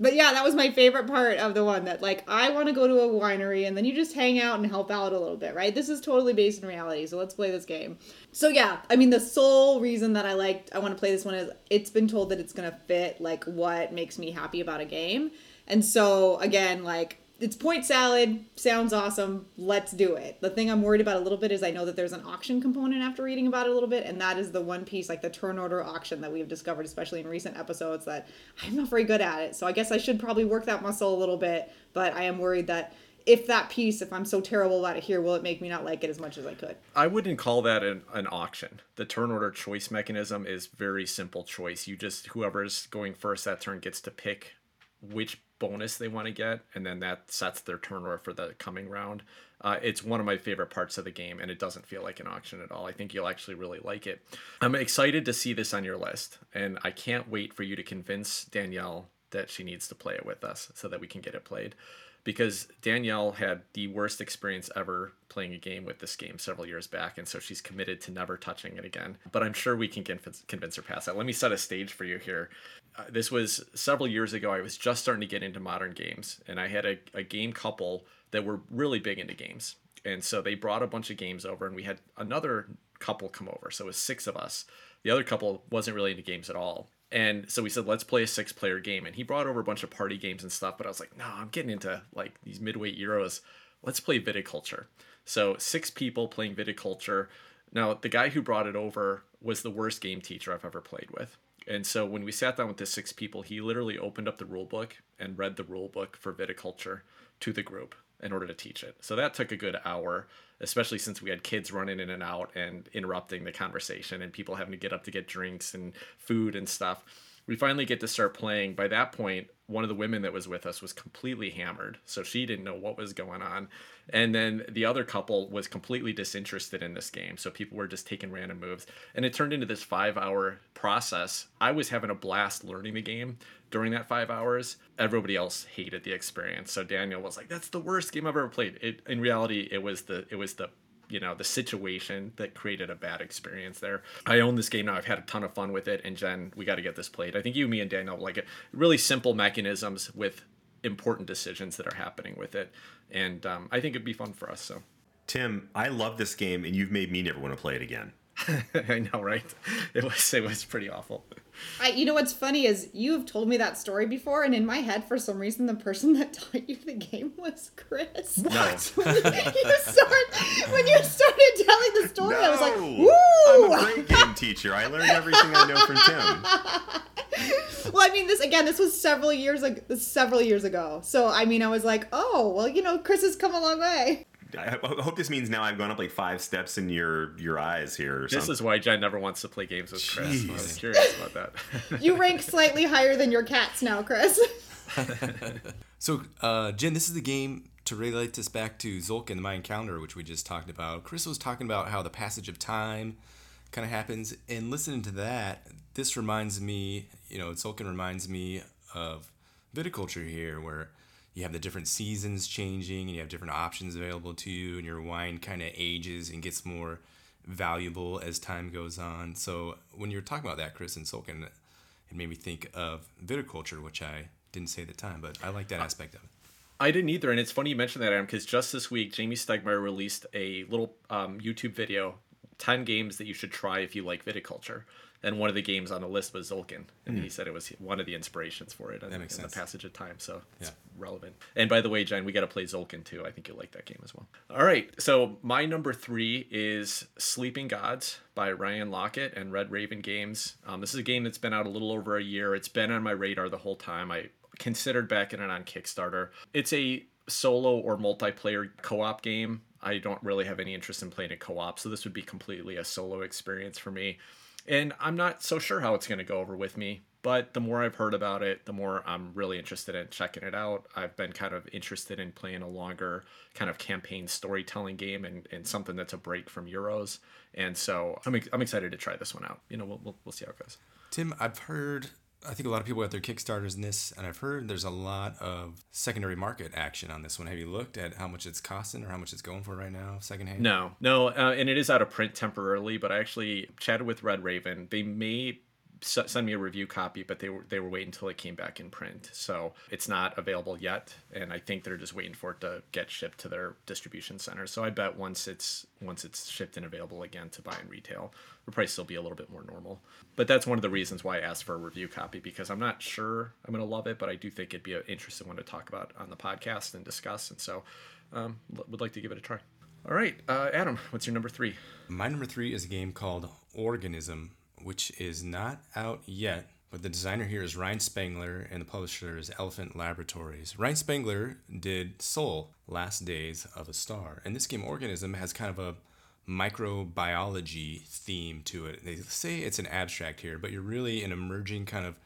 But yeah, that was my favorite part of the one that like I want to go to a winery and then you just hang out and help out a little bit, right? This is totally based in reality, so let's play this game. So yeah, I mean the sole reason that I liked I want to play this one is it's been told that it's going to fit like what makes me happy about a game. And so again, like it's point salad, sounds awesome. Let's do it. The thing I'm worried about a little bit is I know that there's an auction component after reading about it a little bit, and that is the one piece, like the turn order auction that we've discovered, especially in recent episodes, that I'm not very good at it. So I guess I should probably work that muscle a little bit, but I am worried that if that piece, if I'm so terrible at it here, will it make me not like it as much as I could? I wouldn't call that an, an auction. The turn order choice mechanism is very simple choice. You just whoever's going first that turn gets to pick which bonus they want to get, and then that sets their turn order for the coming round. Uh, it's one of my favorite parts of the game, and it doesn't feel like an auction at all. I think you'll actually really like it. I'm excited to see this on your list, and I can't wait for you to convince Danielle that she needs to play it with us so that we can get it played because Danielle had the worst experience ever playing a game with this game several years back, and so she's committed to never touching it again. But I'm sure we can convince, convince her past that. Let me set a stage for you here. Uh, this was several years ago. I was just starting to get into modern games, and I had a, a game couple that were really big into games. And so they brought a bunch of games over, and we had another couple come over. So it was six of us. The other couple wasn't really into games at all. And so we said, let's play a six player game. And he brought over a bunch of party games and stuff. But I was like, no, I'm getting into like these midweight Euros. Let's play viticulture. So six people playing viticulture. Now, the guy who brought it over was the worst game teacher I've ever played with. And so when we sat down with the six people, he literally opened up the rule book and read the rule book for viticulture to the group in order to teach it. So that took a good hour, especially since we had kids running in and out and interrupting the conversation and people having to get up to get drinks and food and stuff. We finally get to start playing. By that point, one of the women that was with us was completely hammered, so she didn't know what was going on. And then the other couple was completely disinterested in this game, so people were just taking random moves. And it turned into this five hour process. I was having a blast learning the game during that five hours. Everybody else hated the experience. So Daniel was like, "That's the worst game I've ever played." It in reality, it was the it was the you know the situation that created a bad experience there. I own this game now. I've had a ton of fun with it, and Jen, we got to get this played. I think you, me, and Daniel like it. Really simple mechanisms with important decisions that are happening with it, and um, I think it'd be fun for us. So Tim, I love this game, and you've made me never want to play it again. I know, right? It was it was pretty awful. I, you know what's funny is you have told me that story before, and in my head, for some reason, the person that taught you the game was Chris. No. when you start, when you started telling the story, I was like, No! "Woo!" I'm a great game teacher. I learned everything I know from Tim. well, I mean, this again, this was several years ago. Several years ago. So, I mean, I was like, "Oh, well, you know, Chris has come a long way." I I hope this means now I've gone up like five steps in your your eyes here. Or This something. is why Jen never wants to play games with Chris. I was curious about that. You rank slightly higher than your cats now, Chris. So, uh, Jen, this is the game to relate this back to Tzolk'in, Mayan Calendar, which we just talked about. Chris was talking about how the passage of time kind of happens, and listening to that, this reminds me, you know, Tzolk'in reminds me of viticulture here, where you have the different seasons changing, and you have different options available to you, and your wine kind of ages and gets more valuable as time goes on. So, when you're talking about that, Chris and Tzolk'in, it made me think of viticulture, which I didn't say at the time, but I like that aspect of it. I didn't either, and it's funny you mentioned that, Adam, because just this week, Jamey Stegmaier released a little um, YouTube video, 10 games that you should try if you like viticulture. And one of the games on the list was Tzolk'in, and he said it was one of the inspirations for it in, Hmm. That makes in sense. the passage of time, so it's Yeah. relevant. And by the way, Jen, we got to play Tzolk'in too. I think you'll like that game as well. All right, so my number three is Sleeping Gods by Ryan Laukat and Red Raven Games. Um, this is a game that's been out a little over a year. It's been on my radar the whole time. I considered backing it on Kickstarter. It's a solo or multiplayer co-op game. I don't really have any interest in playing a co op, so this would be completely a solo experience for me. And I'm not so sure how it's going to go over with me, but the more I've heard about it, the more I'm really interested in checking it out. I've been kind of interested in playing a longer kind of campaign storytelling game and, and something that's a break from Euros. And so I'm, I'm excited to try this one out. You know, we'll, we'll, we'll see how it goes. Tim, I've heard I think a lot of people got their Kickstarters in this, and I've heard there's a lot of secondary market action on this one. Have you looked at how much it's costing or how much it's going for right now, secondhand? No, no, uh, and it is out of print temporarily. But I actually chatted with Red Raven. They may send me a review copy, but they were they were waiting until it came back in print, so it's not available yet. And I think they're just waiting for it to get shipped to their distribution center. So I bet once it's once it's shipped and available again to buy in retail, the price will be a little bit more normal. But that's one of the reasons why I asked for a review copy because I'm not sure I'm going to love it, but I do think it'd be an interesting one to talk about on the podcast and discuss. And so, um, would like to give it a try. All right, uh, Adam, what's your number three? My number three is a game called Organism which is not out yet. But the designer here is Ryan Spangler, and the publisher is Elephant Laboratories. Ryan Spangler did Sol, Last Days of a Star. And this game, Organism, has kind of a microbiology theme to it. They say it's an abstract here, but you're really an emerging kind of,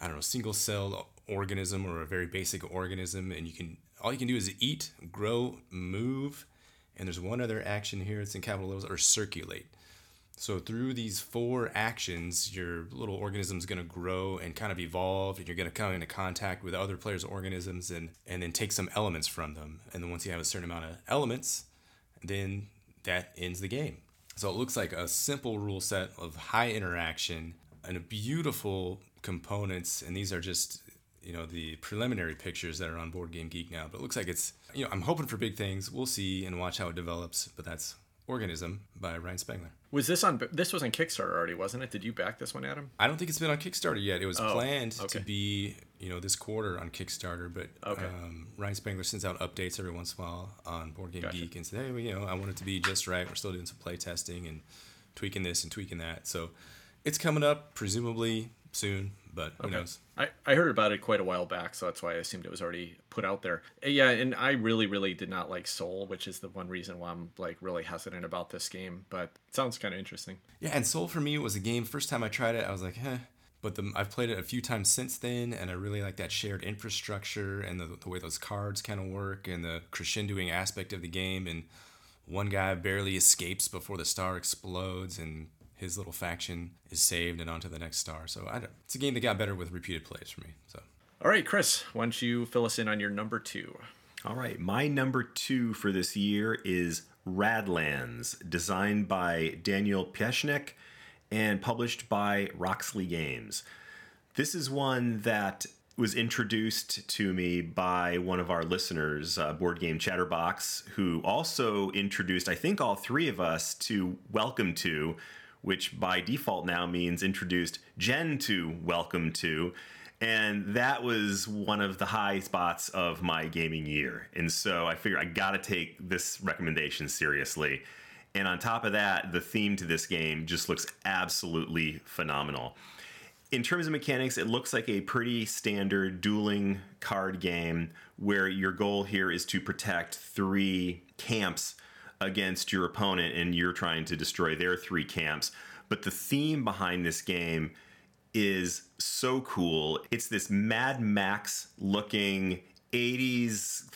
I don't know, single cell organism or a very basic organism. And you can, all you can do is eat, grow, move. And there's one other action here, it's in capital letters, or circulate. So through these four actions, your little organism is going to grow and kind of evolve, and you're going to come into contact with other players' organisms and and then take some elements from them. And then once you have a certain amount of elements, then that ends the game. So it looks like a simple rule set of high interaction and beautiful components. And these are just you know the preliminary pictures that are on Board Game Geek now. But it looks like it's you know I'm hoping for big things. We'll see and watch how it develops. But that's Organism by Ryan Spangler. Was this on? This was on Kickstarter already, wasn't it? Did you back this one, Adam? I don't think it's been on Kickstarter yet. It was oh, planned okay. to be, you know, this quarter on Kickstarter, but okay. um, Ryan Spangler sends out updates every once in a while on Board Game gotcha. Geek and said, hey, you know, I want it to be just right. We're still doing some play testing and tweaking this and tweaking that. So it's coming up, presumably soon, but who okay. knows? I, I heard about it quite a while back, so that's why I assumed it was already put out there. Uh, yeah, and I really, really did not like Sol, which is the one reason why I'm like really hesitant about this game. But it sounds kind of interesting. Yeah, and Sol for me was a game. First time I tried it, I was like, eh. But the, I've played it a few times since then, and I really like that shared infrastructure and the, the way those cards kind of work and the crescendoing aspect of the game. And one guy barely escapes before the star explodes, and his little faction is saved and on to the next star. So I don't, it's a game that got better with repeated plays for me. So. All right, Chris, why don't you fill us in on your number two? All right, my number two for this year is Radlands, designed by Daniel Piechnick and published by Roxley Games. This is one that was introduced to me by one of our listeners, uh, Board Game Chatterbox, who also introduced, I think, all three of us to Welcome to, which by default now means introduced Jen to Welcome to. And that was one of the high spots of my gaming year. And so I figured I got to take this recommendation seriously. And on top of that, the theme to this game just looks absolutely phenomenal. In terms of mechanics, it looks like a pretty standard dueling card game where your goal here is to protect three camps against your opponent and you're trying to destroy their three camps. But the theme behind this game is so cool. It's this Mad Max looking 80s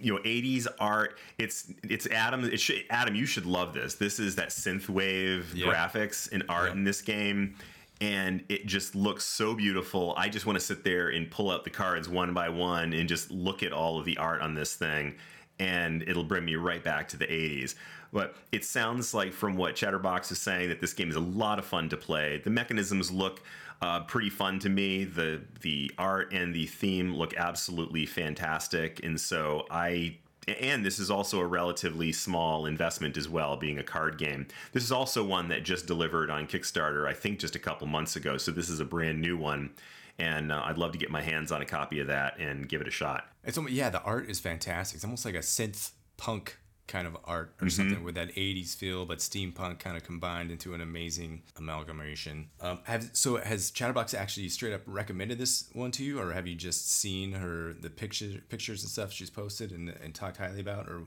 you know 80s art. It's it's adam it should, adam you should love this. This is that synthwave graphics and art in this game and it just looks so beautiful. I just want to sit there and pull out the cards one by one and just look at all of the art on this thing and it'll bring me right back to the 80s. But it sounds like, from what Chatterbox is saying, that this game is a lot of fun to play. The mechanisms look uh, pretty fun to me. The the art and the theme look absolutely fantastic, and so I. And this is also a relatively small investment as well, being a card game. This is also one that just delivered on Kickstarter, I think, just a couple months ago. So this is a brand new one and uh, I'd love to get my hands on a copy of that and give it a shot. It's almost, yeah, the art is fantastic. It's almost like a synth punk kind of art or mm-hmm. something with that 80s feel but steampunk kind of combined into an amazing amalgamation um, have, so has chatterbox actually straight up recommended this one to you or have you just seen her the picture, pictures and stuff she's posted and, and talked highly about or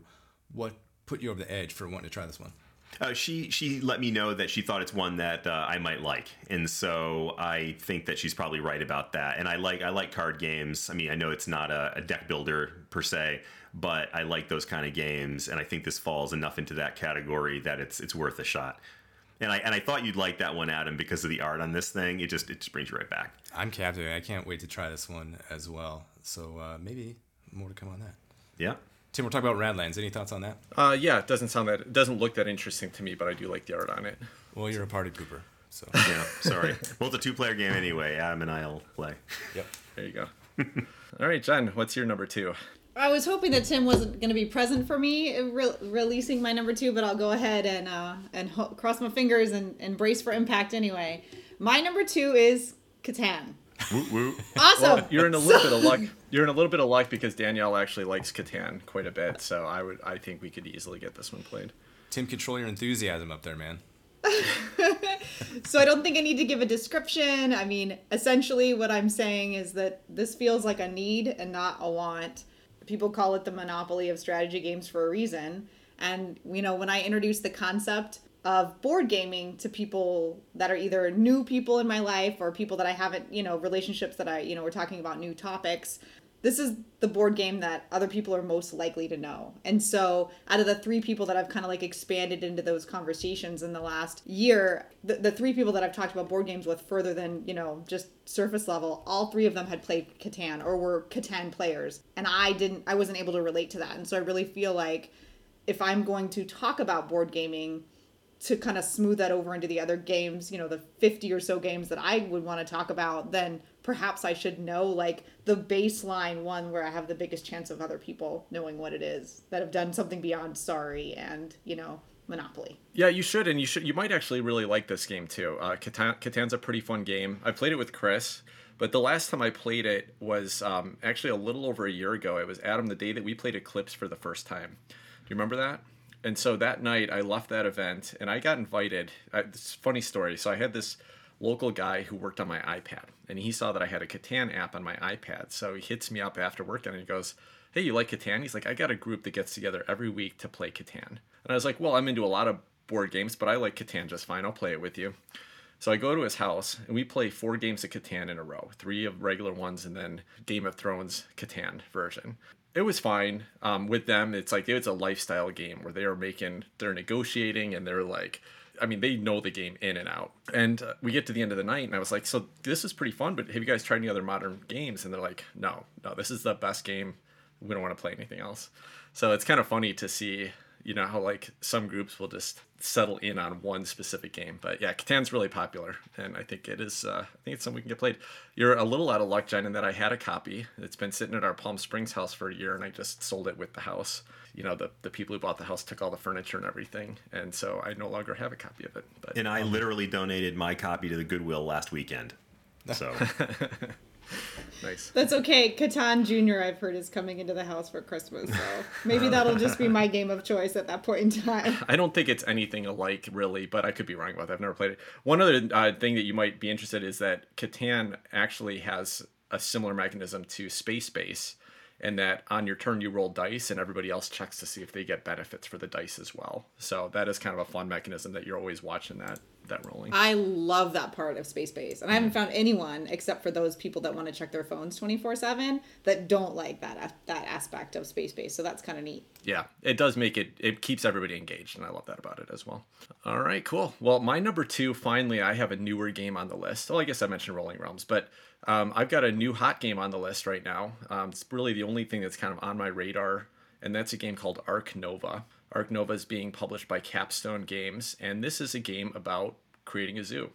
what put you over the edge for wanting to try this one? Uh, she she let me know that she thought it's one that uh, I might like, and so I think that she's probably right about that. And I like I like card games. I mean, I know it's not a, a deck builder per se, but I like those kind of games, and I think this falls enough into that category that it's it's worth a shot. And I and I thought you'd like that one, Adam, because of the art on this thing. It just it just brings you right back. I'm captivated. I can't wait to try this one as well. So uh, maybe more to come on that. Yeah. Tim, we're talking about Radlands. Any thoughts on that? Uh, yeah, it doesn't sound that it doesn't look that interesting to me, but I do like the art on it. Well, you're a party pooper, so Yeah. Sorry. well, it's a two-player game anyway. Adam and I'll play. yep. There you go. All right, Jen, what's your number two? I was hoping that Tim wasn't going to be present for me re- releasing my number two, but I'll go ahead and uh, and ho- cross my fingers and, and brace for impact anyway. My number two is Catan. Woo woo. Awesome. You're in a little bit of luck. You're in a little bit of luck because Danielle actually likes Catan quite a bit, so I would I think we could easily get this one played. Tim, control your enthusiasm up there, man. so I don't think I need to give a description. I mean, essentially, what I'm saying is that this feels like a need and not a want. People call it the monopoly of strategy games for a reason. And, you know, when I introduced the concept of board gaming to people that are either new people in my life or people that I haven't, you know, relationships that I, you know, we're talking about new topics. This is the board game that other people are most likely to know. And so, out of the three people that I've kind of like expanded into those conversations in the last year, the, the three people that I've talked about board games with further than, you know, just surface level, all three of them had played Catan or were Catan players. And I didn't, I wasn't able to relate to that. And so, I really feel like if I'm going to talk about board gaming, to kind of smooth that over into the other games, you know, the 50 or so games that I would want to talk about, then perhaps I should know like the baseline one where I have the biggest chance of other people knowing what it is that have done something beyond Sorry and, you know, Monopoly. Yeah, you should, and you should. You might actually really like this game too. Uh, Catan, Catan's a pretty fun game. I played it with Chris, but the last time I played it was um, actually a little over a year ago. It was Adam the day that we played Eclipse for the first time. Do you remember that? And so that night I left that event and I got invited. I, this funny story. So I had this local guy who worked on my iPad and he saw that I had a Catan app on my iPad. So he hits me up after work and he goes, Hey, you like Catan? He's like, I got a group that gets together every week to play Catan. And I was like, Well, I'm into a lot of board games, but I like Catan just fine. I'll play it with you. So I go to his house and we play four games of Catan in a row, three of regular ones and then Game of Thrones Catan version it was fine um, with them. It's like it's a lifestyle game where they are making, they're negotiating, and they're like, I mean, they know the game in and out. And uh, we get to the end of the night, and I was like, so this is pretty fun, but have you guys tried any other modern games? And they're like, no, no, this is the best game. We don't want to play anything else. So it's kind of funny to see, you know, how like some groups will just settle in on one specific game. But yeah, Catan's really popular, and I think it is. Uh, I think it's something we can get played. You're a little out of luck, Jen, in that I had a copy. It's been sitting at our Palm Springs house for a year, and I just sold it with the house. You know, the the people who bought the house took all the furniture and everything, and so I no longer have a copy of it. But And I literally donated my copy to the Goodwill last weekend. So nice. That's okay. Catan Jr., I've heard, is coming into the house for Christmas. So maybe that'll just be my game of choice at that point in time. I don't think it's anything alike, really, but I could be wrong about that. I've never played it. One other uh, thing that you might be interested in is that Catan actually has a similar mechanism to Space Base, in that on your turn you roll dice and everybody else checks to see if they get benefits for the dice as well. So that is kind of a fun mechanism that you're always watching that that rolling. I love that part of Space Base. And I haven't found anyone except for those people that want to check their phones 24/7 that don't like that that aspect of Space Base. So that's kind of neat. yeah, it does make it. It keeps everybody engaged, and I love that about it as well. All right, cool. Well, my number two. Finally, I have a newer game on the list. Well, I guess I mentioned Rolling Realms, but um, I've got a new hot game on the list right now. Um, it's really the only thing that's kind of on my radar, and that's a game called Ark Nova. Ark Nova is being published by Capstone Games, and this is a game about creating a zoo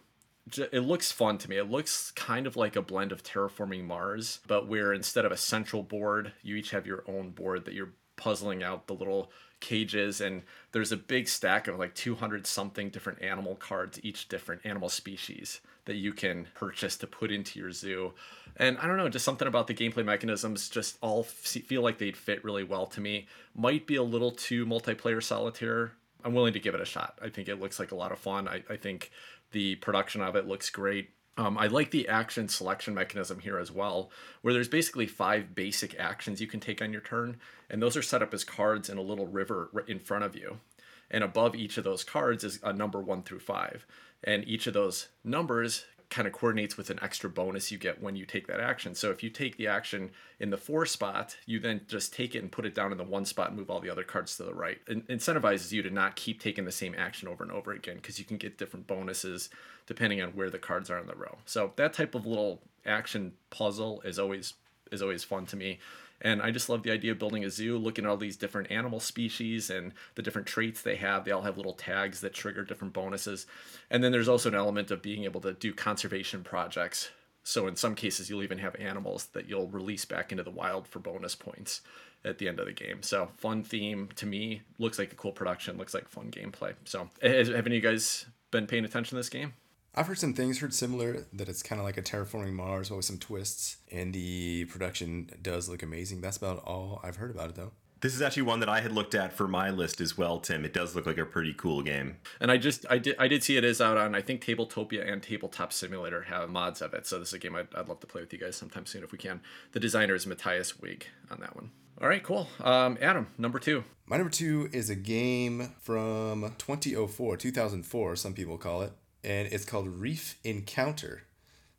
it looks fun to me. It looks kind of like a blend of terraforming Mars, but where instead of a central board, you each have your own board that you're puzzling out the little cages and there's a big stack of like 200 something different animal cards each different animal species that you can purchase to put into your zoo. And i don't know just something about the gameplay mechanisms just all feel like they'd fit really well to me. Might be a little too multiplayer solitaire. I'm willing to give it a shot. I think it looks like a lot of fun. I, I think the production of it looks great Um, I like the action selection mechanism here as well, where there's basically five basic actions you can take on your turn, and those are set up as cards in a little river in front of you. And above each of those cards is a number one through five. And each of those numbers kind of coordinates with an extra bonus you get when you take that action. So if you take the action in the four spot, you then just take it and put it down in the one spot and move all the other cards to the right. It incentivizes you to not keep taking the same action over and over again because you can get different bonuses depending on where the cards are in the row. So that type of little action puzzle is always is always fun to me. And I just love the idea of building a zoo, looking at all these different animal species and the different traits they have. They all have little tags that trigger different bonuses. And then there's also an element of being able to do conservation projects. So in some cases, you'll even have animals that you'll release back into the wild for bonus points at the end of the game. So fun theme to me. Looks like a cool production. Looks like fun gameplay. So have any of you guys been paying attention to this game? I've heard some things, heard similar, that it's kind of like a terraforming Mars, but with some twists, and the production does look amazing. That's about all I've heard about it, though. This is actually one that I had looked at for my list as well, Tim. It does look like a pretty cool game. And I just I did I did see it is out on I think Tabletopia and Tabletop Simulator have mods of it. So this is a game I'd, I'd love to play with you guys sometime soon if we can. The designer is Matthias Wig on that one. All right, cool. Um, Adam, number two. My number two is a game from 2004, 2004, some people call it and it's called Reef Encounter.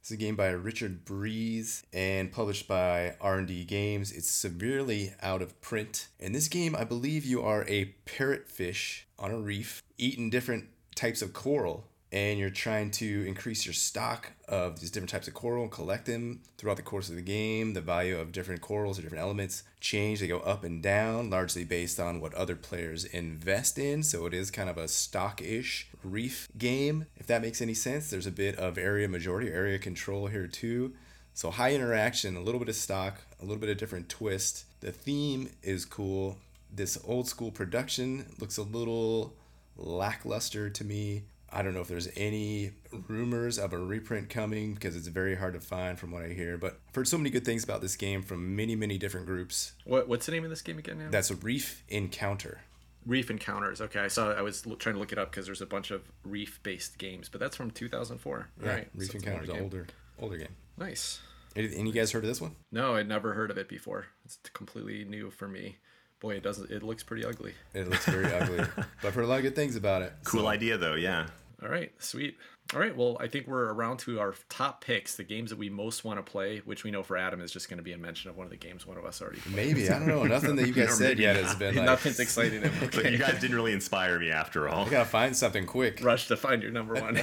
It's a game by Richard Breese and published by R&D Games. It's severely out of print. In this game, I believe you are a parrotfish on a reef eating different types of coral and you're trying to increase your stock of these different types of coral and collect them throughout the course of the game. The value of different corals or different elements change, they go up and down, largely based on what other players invest in. So it is kind of a stock ish reef game, if that makes any sense. There's a bit of area majority, area control here too. So high interaction, a little bit of stock, a little bit of different twist. The theme is cool. This old school production looks a little lackluster to me. I don't know if there's any rumors of a reprint coming because it's very hard to find from what I hear. But I've heard so many good things about this game from many, many different groups. What What's the name of this game again? Now? That's a Reef Encounter. Reef Encounters. Okay, I saw. I was trying to look it up because there's a bunch of reef-based games, but that's from 2004. Yeah, right. Reef so Encounters, an older, older game. Nice. Any, any you guys heard of this one? No, I'd never heard of it before. It's completely new for me boy, it doesn't. It looks pretty ugly. It looks very ugly, but I've heard a lot of good things about it. Cool so. idea, though. Yeah. All right, sweet. All right, well, I think we're around to our top picks, the games that we most want to play, which we know for Adam is just going to be a mention of one of the games one of us already played. Maybe I don't know. Nothing that you guys said yet has been like... nothing's exciting him. Okay. But you guys didn't really inspire me after all. I gotta find something quick. Rush to find your number one.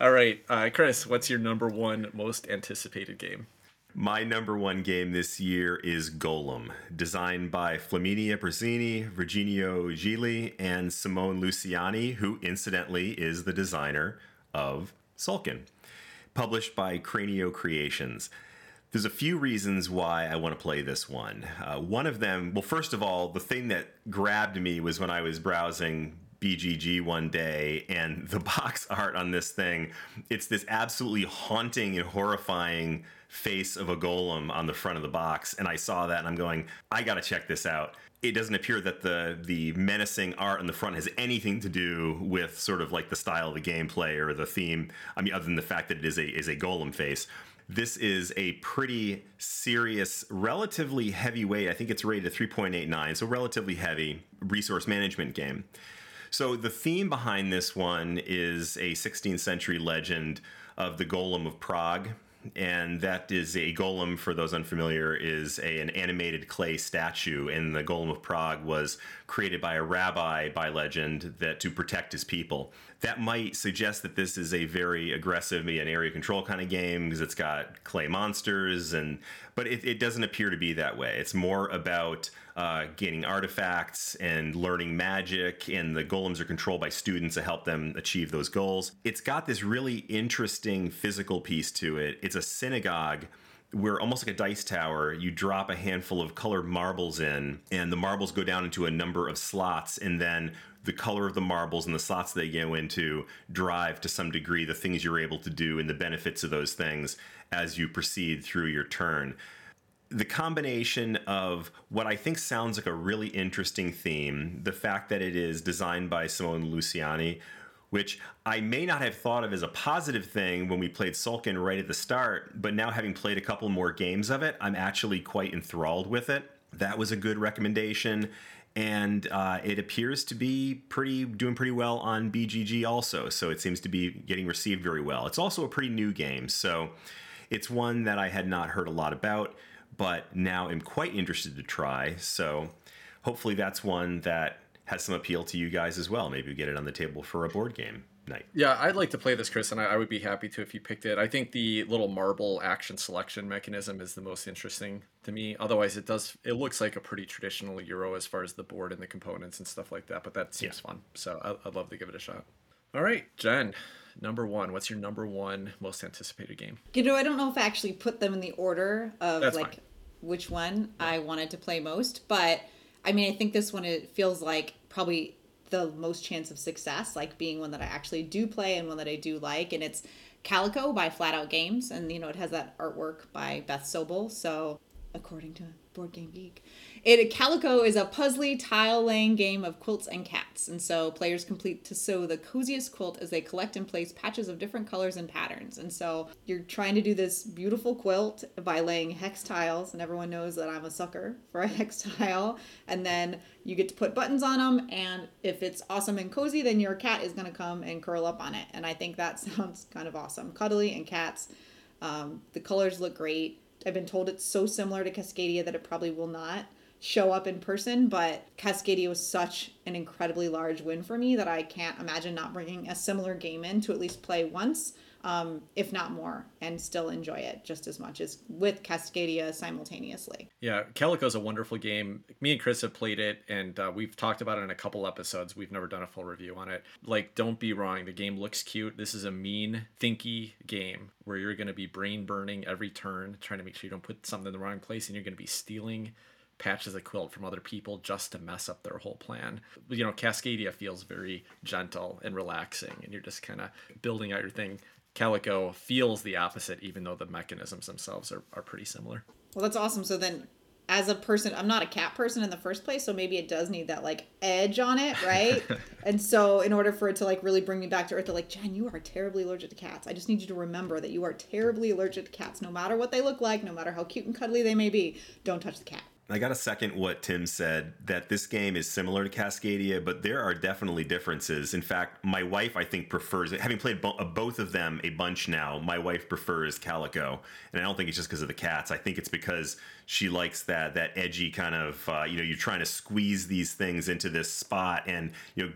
all right, uh, Chris, what's your number one most anticipated game? My number one game this year is Golem, designed by Flaminia Brasini, Virginio Gigli, and Simone Luciani, who incidentally is the designer of Tzolk'in, published by Cranio Creations. There's a few reasons why I want to play this one. Uh, one of them, well, first of all, the thing that grabbed me was when I was browsing BGG one day, and the box art on this thing, it's this absolutely haunting and horrifying face of a golem on the front of the box. And I saw that and I'm going, I got to check this out. It doesn't appear that the the menacing art on the front has anything to do with sort of like the style of the gameplay or the theme. I mean, other than the fact that it is a is a golem face this is a pretty serious, relatively heavyweight. I think it's rated 3.89, so relatively heavy resource management game. So the theme behind this one is a 16th century legend of the Golem of Prague and that is a golem. For those unfamiliar, is a, an animated clay statue, and the Golem of Prague was created by a rabbi by legend that to protect his people. That might suggest that this is a very aggressive, maybe an area control kind of game because it's got clay monsters, and but it, it doesn't appear to be that way. It's more about uh, gaining artifacts and learning magic, and the golems are controlled by students to help them achieve those goals. It's got this really interesting physical piece to it. It's a synagogue where almost like a dice tower, you drop a handful of colored marbles in, and the marbles go down into a number of slots, and then the color of the marbles and the slots they go into drive to some degree the things you're able to do and the benefits of those things as you proceed through your turn the combination of what I think sounds like a really interesting theme, the fact that it is designed by Simone Luciani, which I may not have thought of as a positive thing when we played Tzolk'in right at the start, but now having played a couple more games of it, I'm actually quite enthralled with it. That was a good recommendation and uh, it appears to be pretty doing pretty well on BGG also. So it seems to be getting received very well. It's also a pretty new game, so it's one that I had not heard a lot about, but now am quite interested to try. So hopefully that's one that has some appeal to you guys as well. Maybe we get it on the table for a board game night. Yeah, I'd like to play this, Chris, and I, I, would be happy to if you picked it. I think the little marble action selection mechanism is the most interesting to me. Otherwise, it does it looks like a pretty traditional Euro as far as the board and the components and stuff like that. But that seems yeah. fun, so I, I'd love to give it a shot. All right, Jen, number one. What's your number one most anticipated game? You know, I don't know if I actually put them in the order of That's like fine. which one yeah. I wanted to play most, but I mean, I think this one it feels like probably the most chance of success, like being one that I actually do play and one that I do like. And it's Calico by Flat Out Games, and you know it has that artwork by Beth Sobel. So according to Board Game Geek. It Calico is a puzzly tile laying game of quilts and cats, and so players complete to sew the coziest quilt as they collect and place patches of different colors and patterns. And so you're trying to do this beautiful quilt by laying hex tiles, and everyone knows that I'm a sucker for a hex tile. And then you get to put buttons on them, and if it's awesome and cozy, then your cat is going to come and curl up on it. And I think that sounds kind of awesome. Cuddly and cats. Um, the colors look great I've been told it's so similar to Cascadia that it probably will not show up in person, but Cascadia was such an incredibly large win for me that I can't imagine not bringing a similar game in to at least play once, um, if not more, and still enjoy it just as much as with Cascadia simultaneously. Yeah, Calico is a wonderful game. Me and Chris have played it, and uh, we've talked about it in a couple episodes. We've never done a full review on it. Like, don't be wrong, the game looks cute. This is a mean, thinky game where you're going to be brain burning every turn, trying to make sure you don't put something in the wrong place, and you're going to be stealing patches of quilt from other people just to mess up their whole plan. You know, Cascadia feels very gentle and relaxing, and you're just kind of building out your thing. Calico feels the opposite, even though the mechanisms themselves are, are pretty similar. Well, that's awesome. So then, as a person, I'm not a cat person in the first place, so maybe it does need that like edge on it, right? and so, in order for it to like really bring me back to earth, they're like, Jen, you are terribly allergic to cats. I just need you to remember that you are terribly allergic to cats, no matter what they look like, no matter how cute and cuddly they may be. Don't touch the cat. I got to second what Tim said that this game is similar to Cascadia, but there are definitely differences. In fact, my wife, I think, prefers it. Having played bo- uh, both of them a bunch now, my wife prefers Calico, and I don't think it's just because of the cats. I think it's because she likes that that edgy kind of uh, you know you're trying to squeeze these things into this spot, and you know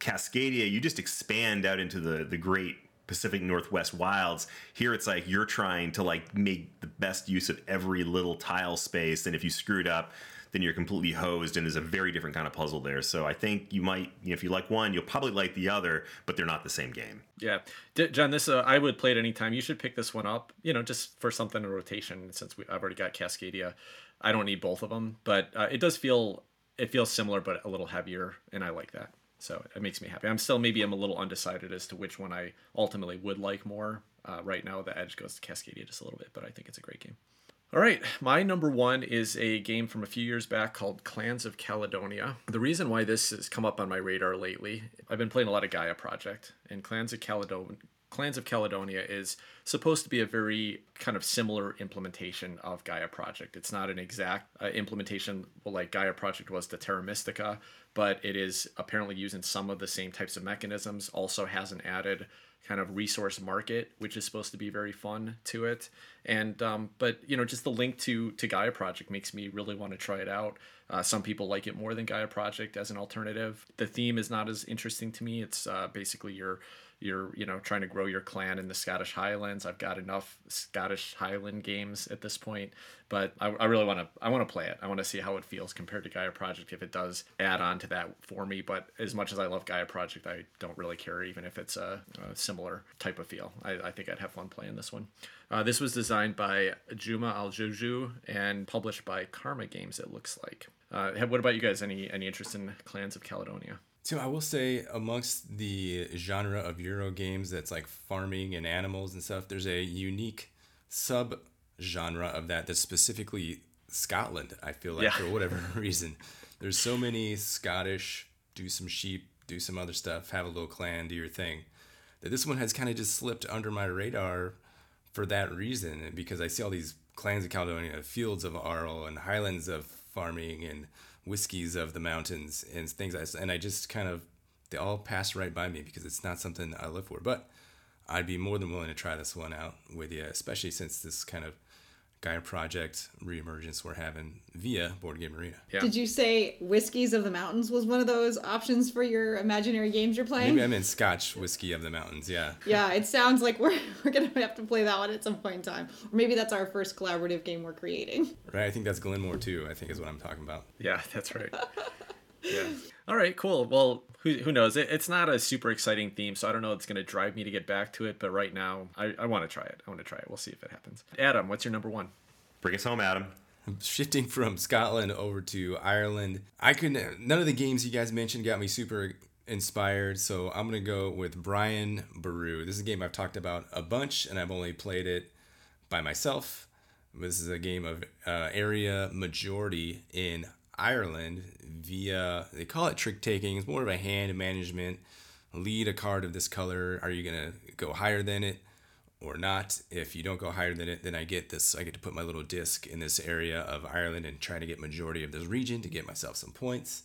Cascadia, you just expand out into the the great Pacific Northwest wilds. Here it's like you're trying to like make the best use of every little tile space, and if you screwed up, then you're completely hosed, and there's a very different kind of puzzle there. So I think you might, you know, if you like one, you'll probably like the other, but they're not the same game. Yeah, D- John, this uh, I would play it anytime. You should pick this one up, you know, just for something in rotation. Since we, I've already got Cascadia, I don't need both of them, but uh, it does feel it feels similar, but a little heavier, and I like that. So it makes me happy. I'm still maybe I'm a little undecided as to which one I ultimately would like more. Uh, right now, the edge goes to Cascadia just a little bit, but I think it's a great game. All right, my number one is a game from a few years back called Clans of Caledonia. The reason why this has come up on my radar lately, I've been playing a lot of Gaia Project, and Clans of Caledonia Clans of Caledonia is supposed to be a very kind of similar implementation of Gaia Project. It's not an exact uh, implementation like Gaia Project was to Terra Mystica, but it is apparently using some of the same types of mechanisms. Also has an added kind of resource market, which is supposed to be very fun to it. And um, but you know, just the link to to Gaia Project makes me really want to try it out. Uh, some people like it more than Gaia Project as an alternative. The theme is not as interesting to me. It's uh, basically you're you're you know trying to grow your clan in the Scottish Highlands. I've got enough Scottish Highland games at this point, but I, I really want to I want to play it. I want to see how it feels compared to Gaia Project if it does add on to that for me. But as much as I love Gaia Project, I don't really care even if it's a, a similar type of feel. I, I, think I'd have fun playing this one. Uh, this was designed by Juma Al-JouJou and published by Karma Games. It looks like. Uh, what about you guys? Any any interest in Clans of Caledonia? Tim, I will say amongst the genre of Euro games that's like farming and animals and stuff, there's a unique sub genre of that that's specifically Scotland. I feel like yeah. for whatever reason, there's so many Scottish do some sheep do some other stuff, have a little clan, do your thing. That this one has kind of just slipped under my radar for that reason because I see all these clans of Caledonia, fields of Arle and highlands of farming and whiskeys of the mountains and things like and I just kind of they all pass right by me because it's not something I live for. But I'd be more than willing to try this one out with you, especially since this kind of Gaia project reemergence we're having via Board Game Arena. Yeah. Did you say Whiskies of the Mountains was one of those options for your imaginary games you're playing? Maybe I meant Scotch whiskey of the mountains. Yeah. yeah, it sounds like we're, we're going to have to play that one at some point in time. Or maybe that's our first collaborative game we're creating. Right. I think that's Glen More too. I think is what I'm talking about. Yeah, that's right. yeah. All right, cool. Well, who, who knows? It, it's not a super exciting theme, so I don't know it's going to drive me to get back to it. But right now, I, I want to try it. I want to try it. We'll see if it happens. Adam, what's your number one? Bring us home, Adam. I'm Shifting from Scotland over to Ireland, I couldn't. None of the games you guys mentioned got me super inspired, so I'm gonna go with Brian Boru. This is a game I've talked about a bunch, and I've only played it by myself. This is a game of uh, area majority in Ireland via they call it trick taking. It's more of a hand management. Lead a card of this color. Are you gonna go higher than it? or not. If you don't go higher than it, then I get this. I get to put my little disc in this area of Ireland and try to get majority of this region to get myself some points.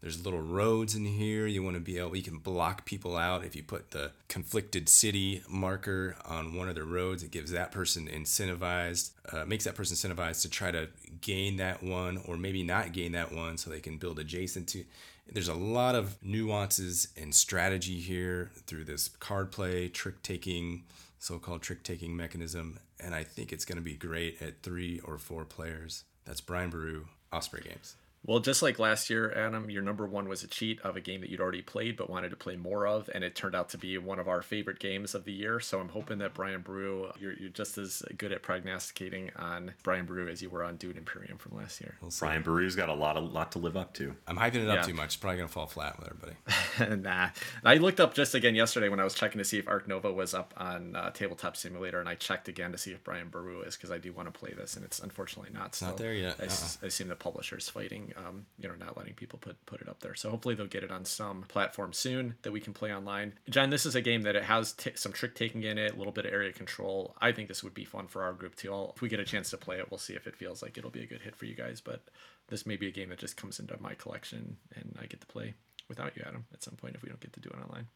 There's little roads in here. You want to be able, you can block people out. If you put the conflicted city marker on one of the roads, it gives that person incentivized, uh, makes that person incentivized to try to gain that one or maybe not gain that one so they can build adjacent to. There's a lot of nuances and strategy here through this card play, trick taking, so-called trick-taking mechanism, and I think it's going to be great at three or four players. That's Brian Boru, Osprey Games. Well, just like last year, Adam, your number one was a cheat of a game that you'd already played but wanted to play more of, and it turned out to be one of our favorite games of the year. So I'm hoping that Brian Boru, you're, you're just as good at prognosticating on Brian Boru as you were on Dune Imperium from last year. We'll. Brian Boru's got a lot, of lot to live up to. I'm hyping it up Yeah. too much. It's probably going to fall flat with everybody. nah. I looked up just again yesterday when I was checking to see if Ark Nova was up on uh, Tabletop Simulator, and I checked again to see if Brian Boru is because I do want to play this, and it's unfortunately not. It's not there yet. I, s- I assume the publisher's fighting, um, you know, not letting people put put it up there. So hopefully they'll get it on some platform soon that we can play online. John, this is a game that it has t- some trick taking in it, a little bit of area control. I think this would be fun for our group too. I'll, if we get a chance to play it, we'll see if it feels like it'll be a good hit for you guys. But this may be a game that just comes into my collection, and I get to play without you, Adam, at some point if we don't get to do it online.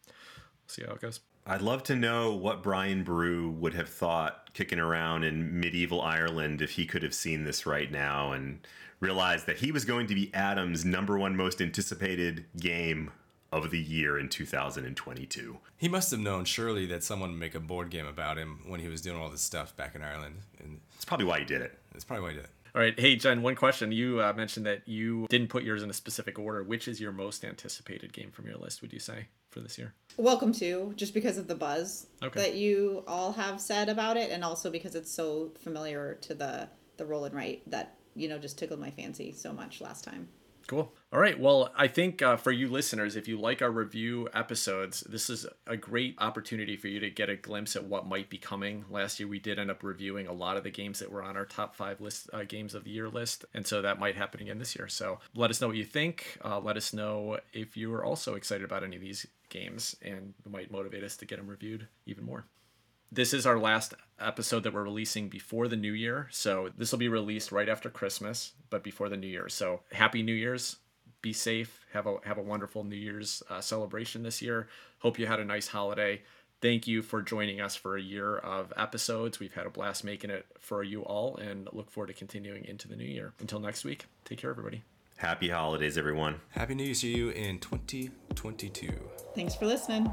We'll see how it goes. I'd love to know what Brian Boru would have thought kicking around in medieval Ireland if he could have seen this right now and realized that he was going to be Adam's number one most anticipated game of the year in 2022. He must have known surely that someone would make a board game about him when he was doing all this stuff back in Ireland, and That's probably why he did it. that's probably why he did it. All right, hey Jen, one question. You uh, mentioned that you didn't put yours in a specific order. Which is your most anticipated game from your list? Would you say for this year? Welcome to, just because of the buzz Okay. that you all have said about it, and also because it's so familiar to the the roll and write that you know just tickled my fancy so much last time. Cool. All right. Well, I think uh, for you listeners, if you like our review episodes, this is a great opportunity for you to get a glimpse at what might be coming. Last year, we did end up reviewing a lot of the games that were on our top five list uh, games of the year list, and so that might happen again this year. So let us know what you think. Uh, let us know if you are also excited about any of these games, and it might motivate us to get them reviewed even more this is our last episode that we're releasing before the new year. So this will be released right after Christmas, but before the new year. So happy New Year's. Be safe. Have a have a wonderful New Year's uh, celebration this year. Hope you had a nice holiday. Thank you for joining us for a year of episodes. We've had a blast making it for you all and look forward to continuing into the new year. Until next week, take care, everybody. Happy holidays, everyone. Happy New Year to you in 2022. Thanks for listening.